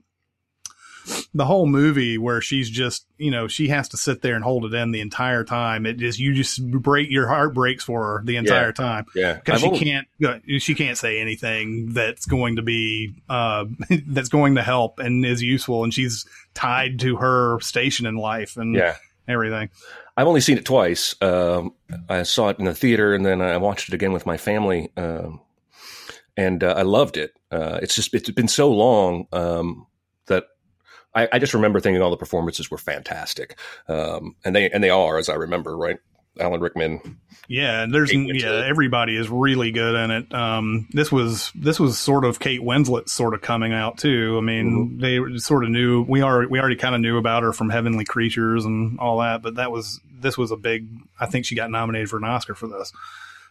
the whole movie where she's just, you know, she has to sit there and hold it in the entire time. It just, you just break, your heart breaks for her the entire yeah. time. Yeah. Because she can't, uh, she can't say anything that's going to be, uh, that's going to help and is useful. And she's tied to her station in life. And, yeah everything. I've only seen it twice. Um, I saw it in the theater, and then I watched it again with my family, um, and uh, I loved it. Uh, it's just it's been so long um, that I, I, just remember thinking all the performances were fantastic, um, and they and they are, as I remember, right. Alan Rickman. Yeah, and there's yeah, everybody is really good in it. Um, this was this was sort of Kate Winslet sort of coming out too. I mean, mm-hmm. they sort of knew we are we already kind of knew about her from Heavenly Creatures and all that, but that was this was a big. I think she got nominated for an Oscar for this.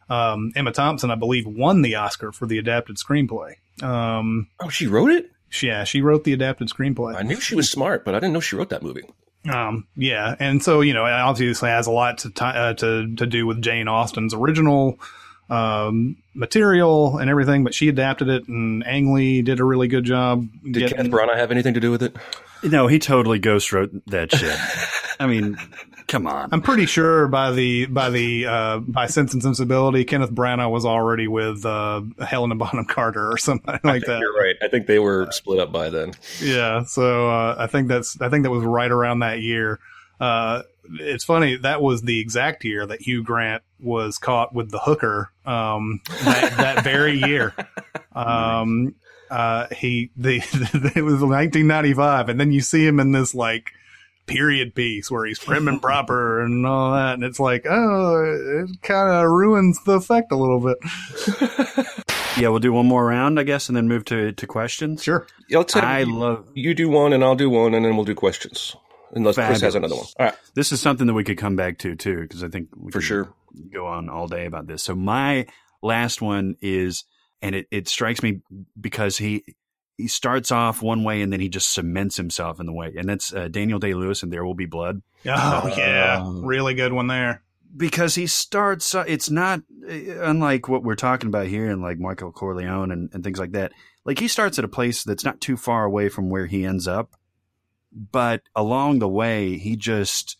Um, Emma Thompson, I believe, won the Oscar for the adapted screenplay. Um, oh, she wrote it. Yeah, she wrote the adapted screenplay. I knew she was smart, but I didn't know she wrote that movie. Um, yeah, and so you know, it obviously has a lot to t- uh, to to do with Jane Austen's original um, material and everything, but she adapted it, and Ang Lee did a really good job. Did getting... Kenneth Branagh have anything to do with it? No, he totally ghost wrote that shit. I mean, Come on. I'm pretty sure by the by the uh, by Sense and Sensibility, Kenneth Branagh was already with uh, Helena Bonham Carter or something like that. You're right. I think they were split up by then. Yeah, so uh, I think that's I think that was right around that year. Uh, it's funny that was the exact year that Hugh Grant was caught with the hooker. Um, that, that very year. Um, uh, he the it was 1995, and then you see him in this like period piece where he's prim and proper and all that, and it's like, oh, it kind of ruins the effect a little bit. yeah, we'll do one more round, I guess, and then move to to questions. Sure. Yeah, let's I you, love you do one and I'll do one, and then we'll do questions. Unless Fabulous. Chris has another one. All right. This is something that we could come back to too, because I think we for sure go on all day about this. So my last one is, and it, it strikes me because he he starts off one way and then he just cements himself in the way, and that's uh, Daniel Day Lewis and There Will Be Blood. Oh uh, yeah, really good one there. Because he starts, uh, it's not uh, unlike what we're talking about here, and like Michael Corleone and, and things like that. Like he starts at a place that's not too far away from where he ends up, but along the way, he just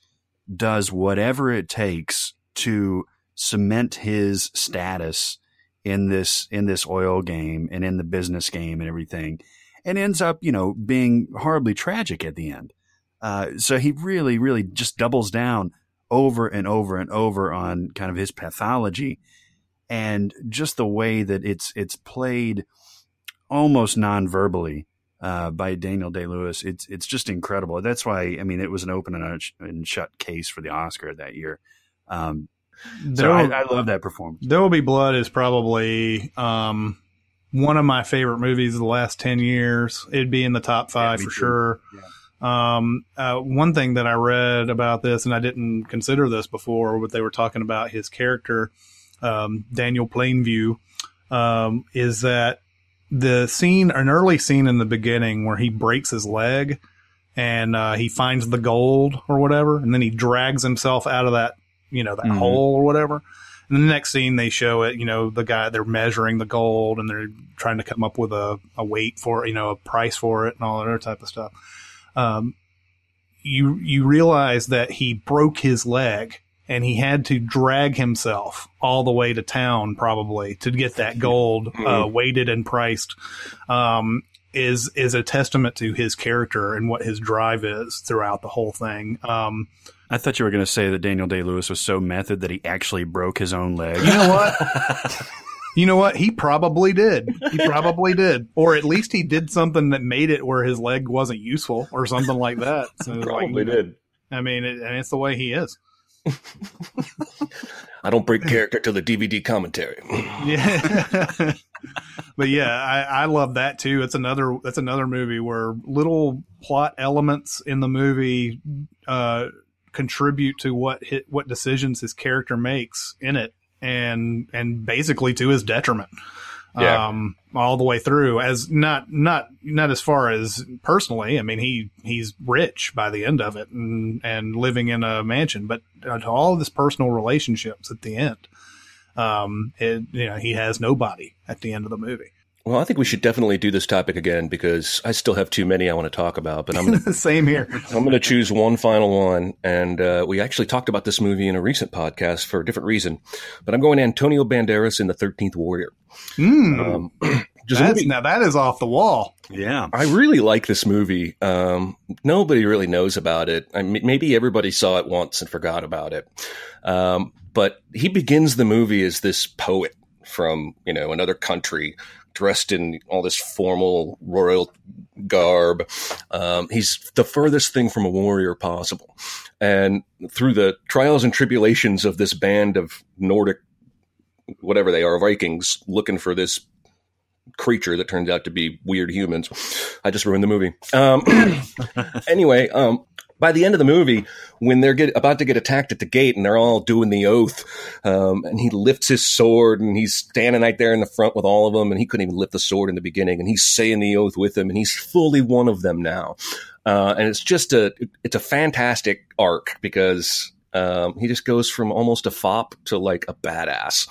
does whatever it takes to cement his status in this in this oil game and in the business game and everything, and ends up you know being horribly tragic at the end. Uh, so he really, really just doubles down over and over and over on kind of his pathology and just the way that it's it's played almost non-verbally uh, by Daniel Day Lewis. It's it's just incredible. That's why I mean it was an open and, and shut case for the Oscar that year. Um, so I, I, love that performance. There Will Be Blood is probably um, one of my favorite movies of the last ten years. It'd be in the top five yeah, for too. sure. Yeah. Um, uh, one thing that I read about this, and I didn't consider this before, but they were talking about his character, um, Daniel Plainview, um, is that the scene, an early scene in the beginning where he breaks his leg and uh, he finds the gold or whatever, and then he drags himself out of that, you know, that mm-hmm. hole or whatever. And the next scene, they show it, you know, the guy, they're measuring the gold and they're trying to come up with a, a weight for it, you know, a price for it and all that other type of stuff. Um, you, you realize that he broke his leg and he had to drag himself all the way to town probably to get that gold uh, mm-hmm. weighted and priced um, is is a testament to his character and what his drive is throughout the whole thing. Um, I thought you were going to say that Daniel Day Lewis was so method that he actually broke his own leg. You know what? you know what? He probably did. He probably did, or at least he did something that made it where his leg wasn't useful, or something like that. So probably like, did. I mean, it, and it's the way he is. I don't break character to the DVD commentary. yeah, but yeah, I, I love that too. It's another that's another movie where little plot elements in the movie uh, contribute to what hit, what decisions his character makes in it, and and basically to his detriment yeah. um, all the way through as not not not as far as personally. I mean, he he's rich by the end of it and and living in a mansion, but to all of his personal relationships at the end, um, it, you know, he has nobody at the end of the movie. Well, I think we should definitely do this topic again because I still have too many I want to talk about. But I'm gonna, same here. I'm going to choose one final one, and uh, we actually talked about this movie in a recent podcast for a different reason. But I'm going Antonio Banderas in the Thirteenth Warrior. Mm. Um, now that is off the wall. Yeah, I really like this movie. Um, nobody really knows about it. I mean, maybe everybody saw it once and forgot about it. Um, but he begins the movie as this poet from you know another country dressed in all this formal royal garb. Um, he's the furthest thing from a warrior possible. And through the trials and tribulations of this band of Nordic, whatever they are, Vikings, looking for this creature that turns out to be weird humans. I just ruined the movie. Um, anyway, um, by the end of the movie, when they're get, about to get attacked at the gate and they're all doing the oath, um, and he lifts his sword and he's standing right there in the front with all of them, and he couldn't even lift the sword in the beginning, and he's saying the oath with them, and he's fully one of them now. Uh, and it's just a it's a fantastic arc because um, he just goes from almost a fop to like a badass.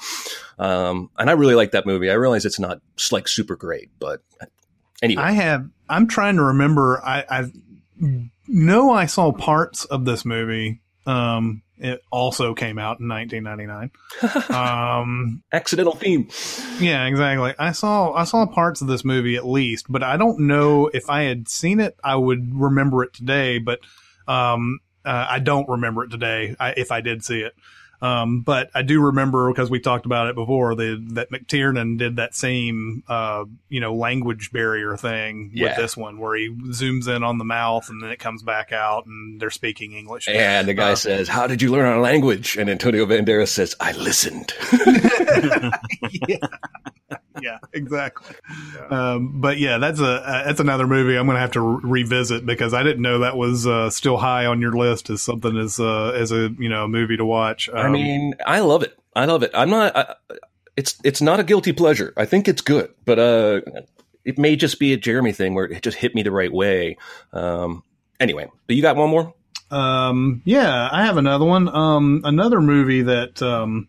Um, and I really like that movie. I realize it's not like super great, but anyway. I have. I'm trying to remember. I, I've know I saw parts of this movie. Um, it also came out in 1999. um, Accidental theme. Yeah, exactly. I saw I saw parts of this movie at least, but I don't know if I had seen it, I would remember it today. But um, uh, I don't remember it today. I, if I did see it. Um, but I do remember because we talked about it before the, that McTiernan did that same, uh, you know, language barrier thing yeah. with this one where he zooms in on the mouth and then it comes back out and they're speaking English. And the guy uh, says, "How did you learn our language?" And Antonio Banderas says, "I listened." yeah. Yeah, exactly. Yeah. Um, but yeah, that's a uh, that's another movie I'm going to have to re- revisit because I didn't know that was uh, still high on your list as something as uh, as a you know movie to watch. Um, I mean, I love it. I love it. I'm not. I, it's it's not a guilty pleasure. I think it's good, but uh, it may just be a Jeremy thing where it just hit me the right way. Um, anyway, but you got one more. Um, yeah, I have another one. Um, another movie that um,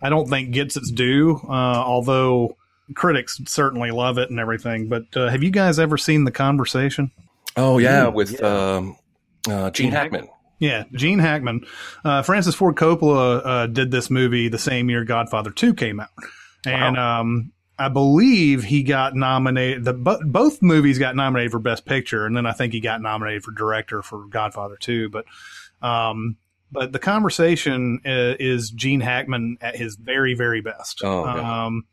I don't think gets its due, uh, although critics certainly love it and everything. But uh, have you guys ever seen The Conversation? Oh yeah, Ooh, with yeah. Um, uh, Gene Hackman. Yeah, Gene Hackman. Uh, Francis Ford Coppola uh, did this movie the same year Godfather Two came out, and wow. um, I believe he got nominated. The both movies got nominated for Best Picture, and then I think he got nominated for director for Godfather Two. But um, but the conversation uh, is Gene Hackman at his very, very best. Oh, um,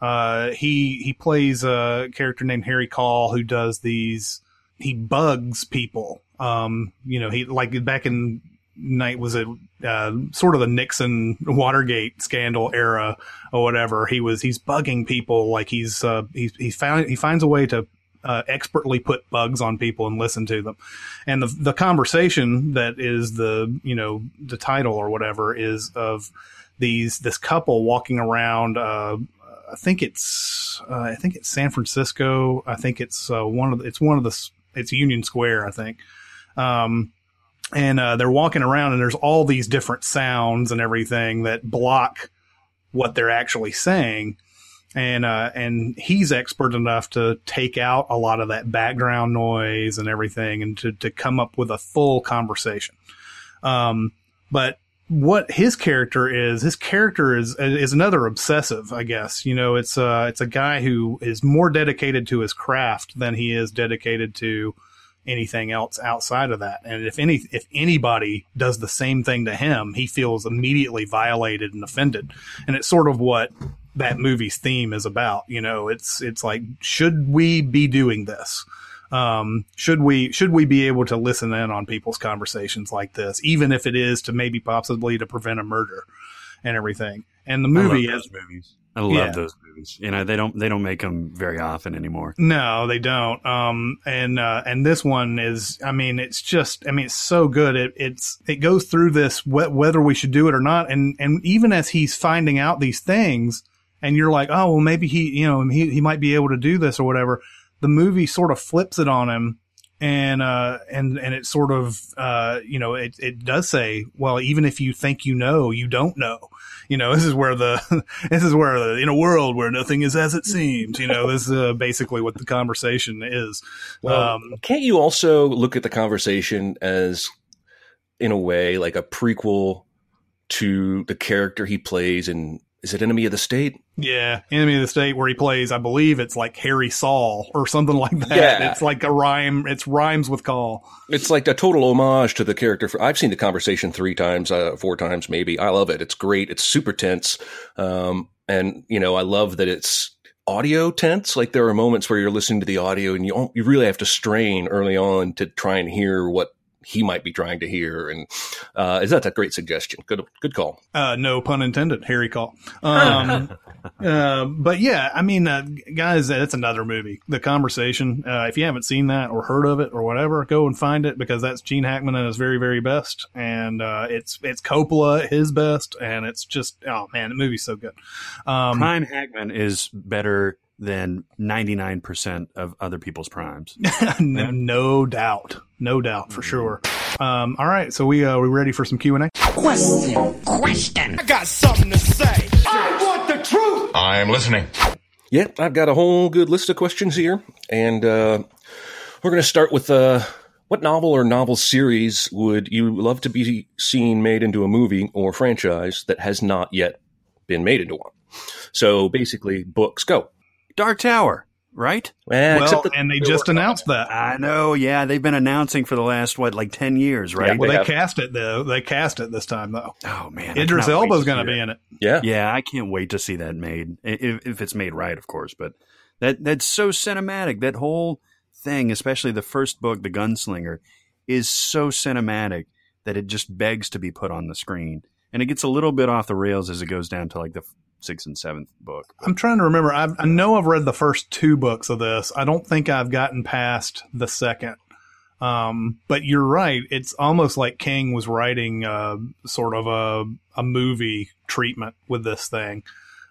uh, he he plays a character named Harry Caul who does these. He bugs people. Um, you know, he like back in night was a uh, sort of the Nixon Watergate scandal era or whatever. He was he's bugging people like he's uh, he he found he finds a way to uh, expertly put bugs on people and listen to them. And the the conversation that is the you know the title or whatever is of these this couple walking around. Uh, I think it's uh, I think it's San Francisco. I think it's uh, one of the, it's one of the it's Union Square. I think. Um, and uh, they're walking around, and there's all these different sounds and everything that block what they're actually saying and uh, and he's expert enough to take out a lot of that background noise and everything, and to to come up with a full conversation. Um, but what his character is, his character is is another obsessive, I guess. You know, it's uh it's a guy who is more dedicated to his craft than he is dedicated to anything else outside of that. And if any if anybody does the same thing to him, he feels immediately violated and offended. And it's sort of what that movie's theme is about. You know, it's it's like should we be doing this? Um, should we should we be able to listen in on people's conversations like this, even if it is to maybe possibly to prevent a murder and everything? And the movie is movies. I love yeah. those movies. You know, they don't they don't make them very often anymore. No, they don't. Um, and uh, and this one is, I mean, it's just, I mean, it's so good. It it's it goes through this wh- whether we should do it or not, and and even as he's finding out these things, and you're like, oh, well, maybe he, you know, he, he might be able to do this or whatever. The movie sort of flips it on him. And, uh, and, and it sort of, uh, you know, it, it does say, well, even if you think you know, you don't know. You know, this is where the, this is where the, in a world where nothing is as it seems, you know, this is uh, basically what the conversation is. Well, um, can't you also look at the conversation as, in a way, like a prequel to the character he plays in is it Enemy of the State? Yeah, Enemy of the State, where he plays, I believe it's like Harry Saul or something like that. Yeah. It's like a rhyme. It's rhymes with call. It's like a total homage to the character. I've seen the conversation three times, uh, four times maybe. I love it. It's great. It's super tense. Um, and you know, I love that it's audio tense. Like there are moments where you're listening to the audio and you you really have to strain early on to try and hear what he might be trying to hear. And uh, is that a great suggestion? Good, good call. Uh, no pun intended. Harry Caul. Um, uh, but yeah, I mean, uh, guys, that's another movie. The Conversation. Uh, if you haven't seen that or heard of it or whatever, go and find it because that's Gene Hackman at his very, very best, and uh, it's it's Coppola at his best, and it's just oh man, the movie's so good. Um, Prime Hackman is better than 99% of other people's primes. no, no, doubt. No doubt for sure. Um, all right. So we, uh, we ready for some Q&A? Question. Question. I got something to say. I want the truth. I am listening. Yep. I've got a whole good list of questions here. And, uh, we're going to start with, uh, what novel or novel series would you love to be seen made into a movie or franchise that has not yet been made into one? So basically, books go. Dark Tower right? Eh, well, and they just announced that. I know. Yeah, they've been announcing for the last what, like ten years, right? Yeah, well, they, they cast it though. They cast it this time though. Oh man, Idris Elba's going to be in it. Yeah, yeah. I can't wait to see that made if, if it's made right, of course. But that that's so cinematic. That whole thing, especially the first book, The Gunslinger, is so cinematic that it just begs to be put on the screen. And it gets a little bit off the rails as it goes down to like the sixth and seventh book. I'm trying to remember. I've, i know I've read the first two books of this. I don't think I've gotten past the second. Um, but you're right. It's almost like King was writing uh, sort of a, a movie treatment with this thing.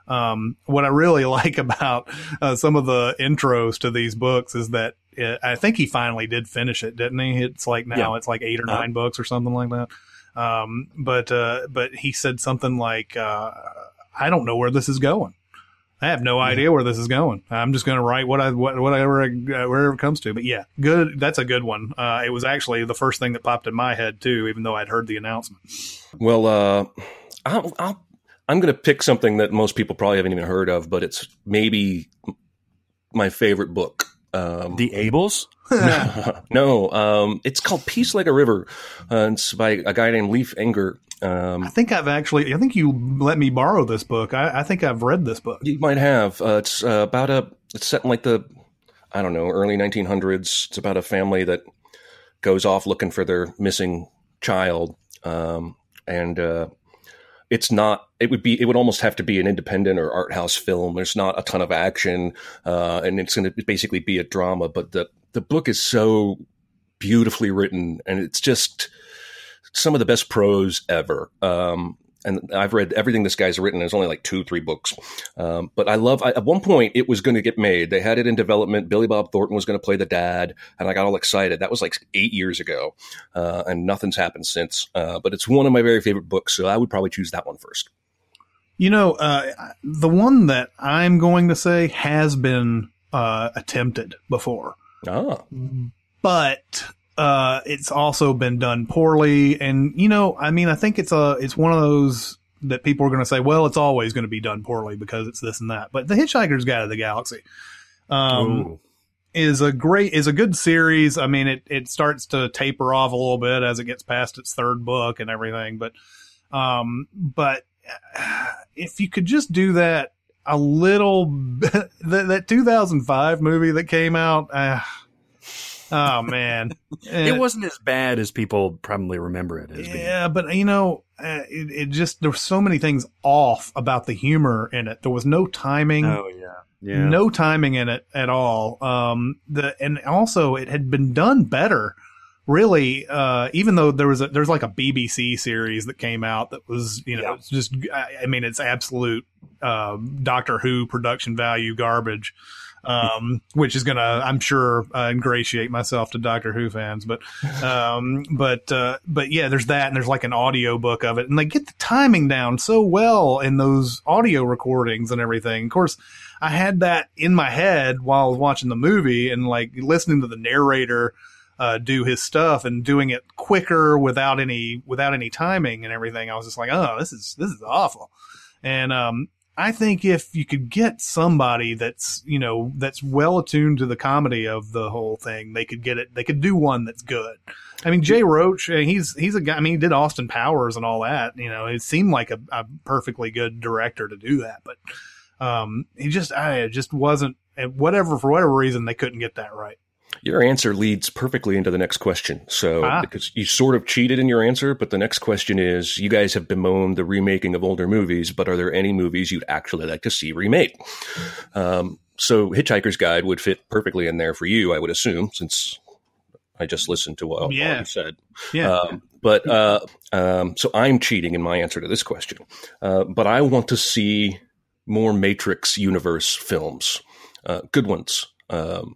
Um, what I really like about uh, some of the intros to these books is that it, I think he finally did finish it, didn't he? It's like now yeah. it's like eight or uh-huh. 9 uh, books or something like that. Um, but uh, but he said something like, uh, I don't know where this is going. I have no idea where this is going. I'm just going to write what I what, whatever uh, wherever it comes to. But yeah, good. That's a good one. Uh, it was actually the first thing that popped in my head too, even though I'd heard the announcement. Well, uh, I'll, I'll I'm going to pick something that most people probably haven't even heard of, but it's maybe my favorite book. Um, the Ables? no, no um, it's called Peace Like a River. Uh, it's by a guy named Leif Enger. Um, I think I've actually, I think you let me borrow this book. I, I think I've read this book. You might have. Uh, it's uh, about a, it's set in like the, I don't know, early 1900s. It's about a family that goes off looking for their missing child. Um, and uh, it's not, it would be, it would almost have to be an independent or art house film. There's not a ton of action. Uh, and it's going to basically be a drama. But the, the book is so beautifully written and it's just, some of the best prose ever. Um, and I've read everything this guy's written. There's only like two, three books, um, but I love. I, at one point, it was going to get made. They had it in development. Billy Bob Thornton was going to play the dad, and I got all excited. That was like eight years ago, uh, and nothing's happened since. Uh, but it's one of my very favorite books, so I would probably choose that one first. You know, uh, the one that I'm going to say has been uh, attempted before. Ah. But uh, it's also been done poorly. And, you know, I mean, I think it's a, it's one of those that people are going to say, well, it's always going to be done poorly because it's this and that. But The Hitchhiker's Guide to the Galaxy, um, is a great, is a good series. I mean, it, it starts to taper off a little bit as it gets past its third book and everything. But, um, but if you could just do that a little, that, that 2005 movie that came out, uh, Oh man, it wasn't as bad as people probably remember it as. Yeah, being. but you know, uh, it, it, just there were so many things off about the humor in it. There was no timing. Oh yeah. Yeah. No timing in it at all. Um, the and also it had been done better really, uh, even though there was a, there's like a BBC series that came out that was, you know, yeah. it's just, I mean, it's absolute, uh, Doctor Who production value garbage um, which is gonna, I'm sure, uh, ingratiate myself to Doctor Who fans. But, um, but, uh, but yeah, there's that, and there's like an audio book of it, and they get the timing down so well in those audio recordings and everything. Of course, I had that in my head while I was watching the movie, and like listening to the narrator. Uh, do his stuff and doing it quicker without any without any timing and everything. I was just like, oh, this is this is awful. And um, I think if you could get somebody that's, you know, that's well attuned to the comedy of the whole thing, they could get it, they could do one that's good. I mean, Jay Roach, he's, he's a guy, I mean, he did Austin Powers and all that, you know, it seemed like a, a perfectly good director to do that, but, um, he just, I just wasn't, whatever, for whatever reason, they couldn't get that right. Your answer leads perfectly into the next question. So, ah. because you sort of cheated in your answer, but the next question is you guys have bemoaned the remaking of older movies, but are there any movies you'd actually like to see remade? Um, so, Hitchhiker's Guide would fit perfectly in there for you, I would assume, since I just listened to what yeah. you said. Yeah. Um, but uh, um, so I'm cheating in my answer to this question. Uh, but I want to see more Matrix universe films, uh, good ones. Um,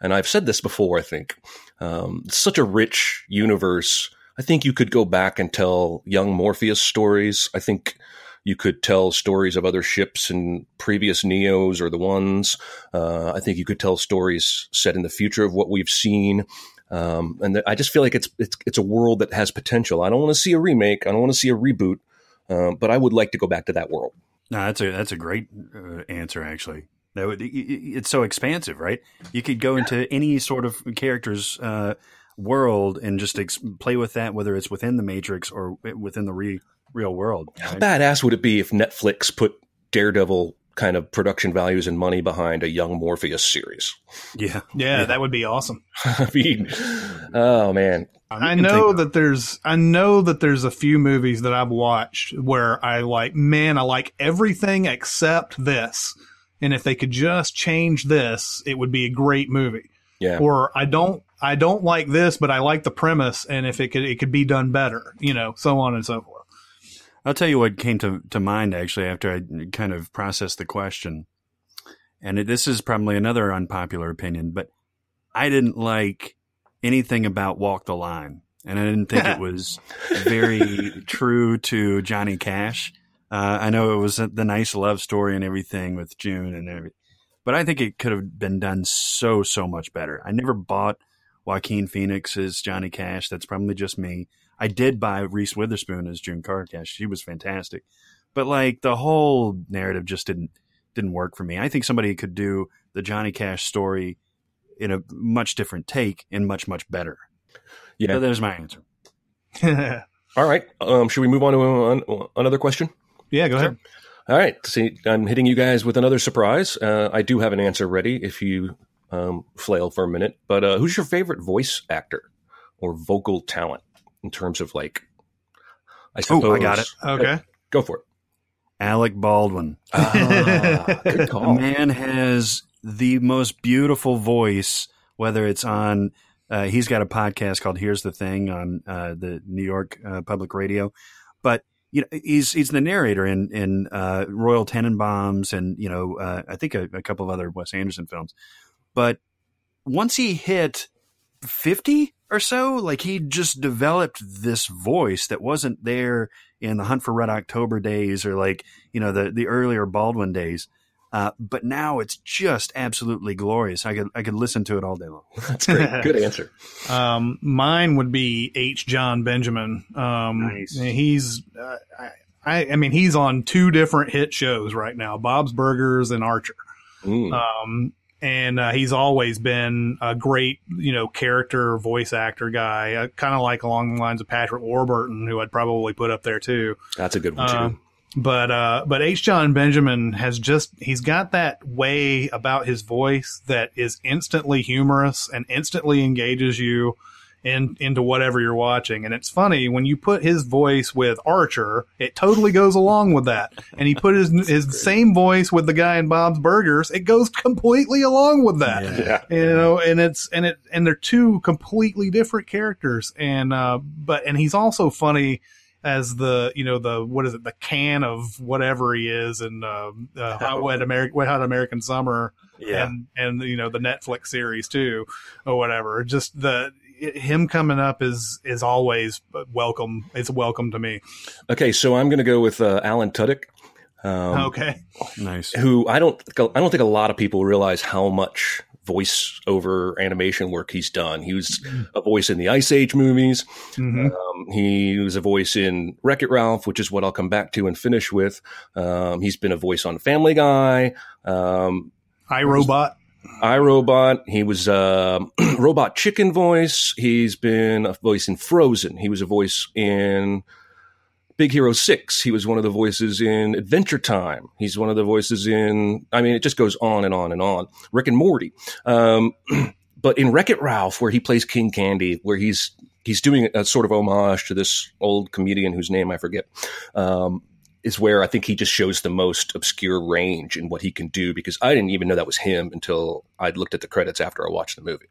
and I've said this before, I think. Um, such a rich universe. I think you could go back and tell young Morpheus stories. I think you could tell stories of other ships and previous Neos or the ones. Uh, I think you could tell stories set in the future of what we've seen. Um, and th- I just feel like it's, it's it's a world that has potential. I don't want to see a remake. I don't want to see a reboot, um, but I would like to go back to that world. No, that's a that's a great uh, answer. Actually, that would it's so expansive, right? You could go into any sort of character's uh, world and just ex- play with that, whether it's within the Matrix or within the re- real world. Right? How badass would it be if Netflix put Daredevil kind of production values and money behind a young Morpheus series. Yeah. Yeah, yeah. that would be awesome. I mean, oh man. I know that there's I know that there's a few movies that I've watched where I like, man, I like everything except this. And if they could just change this, it would be a great movie. Yeah. Or I don't I don't like this, but I like the premise and if it could it could be done better, you know, so on and so forth. I'll tell you what came to, to mind actually after I kind of processed the question. And it, this is probably another unpopular opinion, but I didn't like anything about Walk the Line. And I didn't think it was very true to Johnny Cash. Uh, I know it was the nice love story and everything with June and everything, but I think it could have been done so, so much better. I never bought Joaquin Phoenix's Johnny Cash. That's probably just me. I did buy Reese Witherspoon as June Carter Cash. She was fantastic, but like the whole narrative just didn't didn't work for me. I think somebody could do the Johnny Cash story in a much different take and much much better. Yeah, so there's my answer. All right, um, should we move on to another question? Yeah, go ahead. All right, see, I'm hitting you guys with another surprise. Uh, I do have an answer ready if you um, flail for a minute. But uh, who's your favorite voice actor or vocal talent? in terms of like. I suppose. Oh, I got it. Okay, go for it. Alec Baldwin. Ah, good call. The man has the most beautiful voice. Whether it's on, uh, he's got a podcast called "Here's the Thing" on uh, the New York uh, Public Radio, but you know he's he's the narrator in in uh, Royal Tenenbaums and you know uh, I think a, a couple of other Wes Anderson films. But once he hit fifty, or so. Like he just developed this voice that wasn't there in the Hunt for Red October days or like, you know, the, the earlier Baldwin days. Uh, but now it's just absolutely glorious. I could I could listen to it all day long. That's great. Good answer. Um, mine would be H. Jon Benjamin. Um, nice. He's uh, I, I mean he's on two different hit shows right now, Bob's Burgers and Archer. Mm. Um, and uh, he's always been a great, you know, character voice actor guy, uh, kind of like along the lines of Patrick Warburton, who I'd probably put up there too. That's a good one too. But uh, but H. Jon Benjamin has just he's got that way about his voice that is instantly humorous and instantly engages you in, into whatever you're watching. And it's funny when you put his voice with Archer, it totally goes along with that. And he put his his same voice with the guy in Bob's Burgers, it goes completely along with that. Yeah. You know, and it's and it and they're two completely different characters. And uh, but and he's also funny as the you know the what is it the can of whatever he is and uh, uh, hot wet American wet hot American summer yeah. and and you know the Netflix series too or whatever just the him coming up is is always welcome. It's welcome to me. Okay, so I'm going to go with uh, Alan Tudyk. Um, okay, nice. Who I don't I don't think a lot of people realize how much voice over animation work he's done. He was a voice in the Ice Age movies. Mm-hmm. Um, he was a voice in Wreck It Ralph, which is what I'll come back to and finish with. Um, he's been a voice on Family Guy. Um, iRobot. iRobot. He was a robot chicken voice. He's been a voice in Frozen. He was a voice in Big Hero 6. He was one of the voices in Adventure Time. He's one of the voices in, I mean, it just goes on and on and on. Rick and Morty. Um, but in Wreck It Ralph, where he plays King Candy, where he's he's doing a sort of homage to this old comedian whose name I forget. Um, is where I think he just shows the most obscure range in what he can do because I didn't even know that was him until I'd looked at the credits after I watched the movie.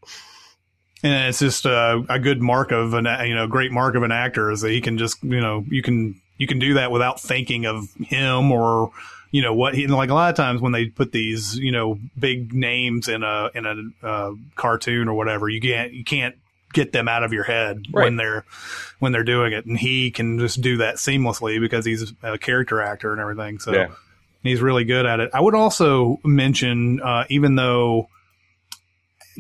And it's just a, a good mark of an, you know, great mark of an actor is that he can just, you know, you can, you can do that without thinking of him or, you know, what he, like a lot of times when they put these, you know, big names in a, in a, uh, cartoon or whatever, you can't, you can't get them out of your head right. when they're when they're doing it and he can just do that seamlessly because he's a character actor and everything so yeah. he's really good at it i would also mention uh, even though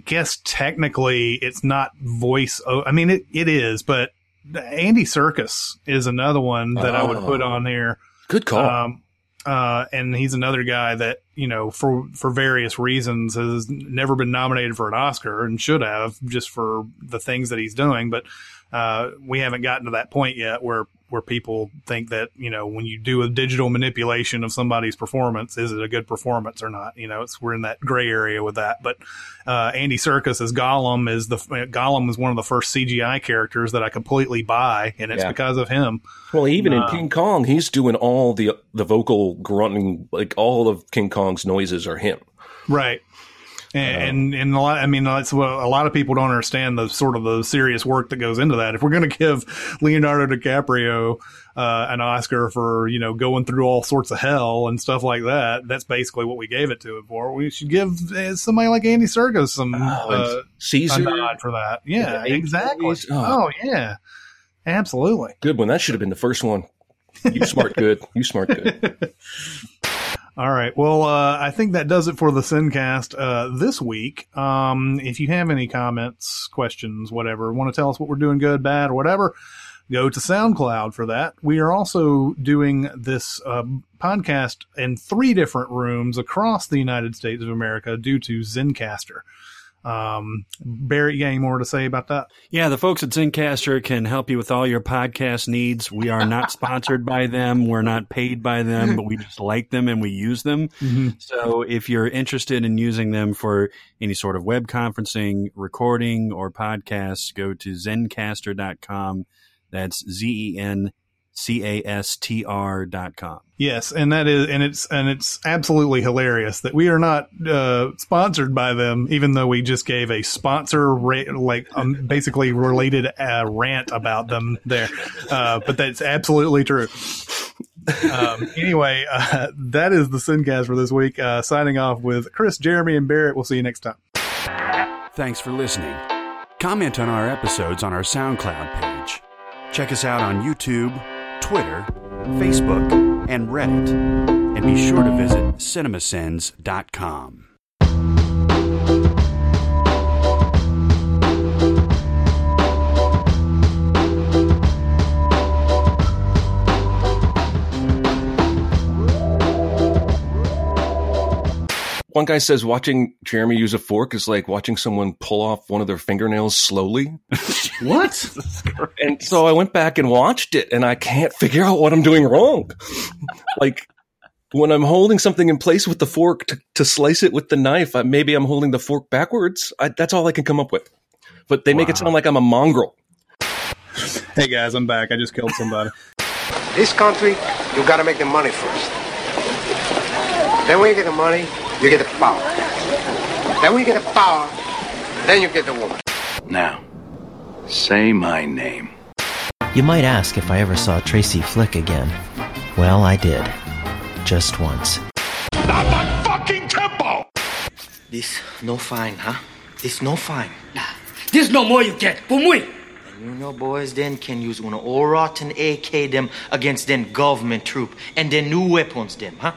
guess technically it's not voice. I mean, it, it is, but Andy Serkis is another one that oh. I would put oh. on here. Good call. Um, uh, and he's another guy that you know for for various reasons has never been nominated for an Oscar and should have just for the things that he's doing. But uh, we haven't gotten to that point yet where where people think that you know when you do a digital manipulation of somebody's performance, is it a good performance or not? You know, it's we're in that gray area with that. But uh, Andy Serkis as Gollum is the Gollum is one of the first CGI characters that I completely buy, and it's yeah. because of him. Well, even uh, in King Kong, he's doing all the the vocal grunting, like all of King Kong's noises are him. Right. And, and, and a lot, I mean, that's what a lot of people don't understand the sort of the serious work that goes into that. If we're going to give Leonardo DiCaprio uh, an Oscar for you know going through all sorts of hell and stuff like that, that's basically what we gave it to him for. We should give uh, somebody like Andy Serkis some oh, uh, Caesar nod for that. Yeah, exactly. Oh. oh yeah, absolutely. Good one. That should have been the first one. You smart good. You smart good. All right. Well, uh, I think that does it for the Sincast uh, this week. Um, if you have any comments, questions, whatever, want to tell us what we're doing good, bad, or whatever, go to SoundCloud for that. We are also doing this uh, podcast in three different rooms across the United States of America due to Zencastr. Um, Barry, you got any more to say about that? Yeah, the folks at Zencastr can help you with all your podcast needs. We are not sponsored by them. We're not paid by them, but we just like them and we use them. Mm-hmm. So if you're interested in using them for any sort of web conferencing, recording, or podcasts, go to zencastr.com. That's Z E N C-A-S-T-R dot com. Yes, and that is, and it's, and it's absolutely hilarious that we are not uh, sponsored by them, even though we just gave a sponsor, ra- like um, basically related uh, rant about them there. Uh, but that's absolutely true. um, anyway, uh, that is the Sincast for this week. Uh, signing off with Chris, Jeremy, and Barrett. We'll see you next time. Thanks for listening. Comment on our episodes on our SoundCloud page. Check us out on YouTube Twitter, Facebook, and Reddit. And be sure to visit cinemasins.com. One guy says watching Jeremy use a fork is like watching someone pull off one of their fingernails slowly. what? and so I went back and watched it and I can't figure out what I'm doing wrong. like when I'm holding something in place with the fork to, to slice it with the knife, I, maybe I'm holding the fork backwards. I, that's all I can come up with. But they wow. make it sound like I'm a mongrel. Hey guys, I'm back. I just killed somebody. This country, you got to make the money first. Then when you get the money, you get the power. Then when you get the power, then you get the woman. Now, say my name. You might ask if I ever saw Tracy Flick again. Well, I did. Just once. Not my fucking tempo! This no fine, huh? This no fine. Nah, this no more you get. For me. And you know boys then can use one all rotten AK them against them government troop and then new weapons them, huh?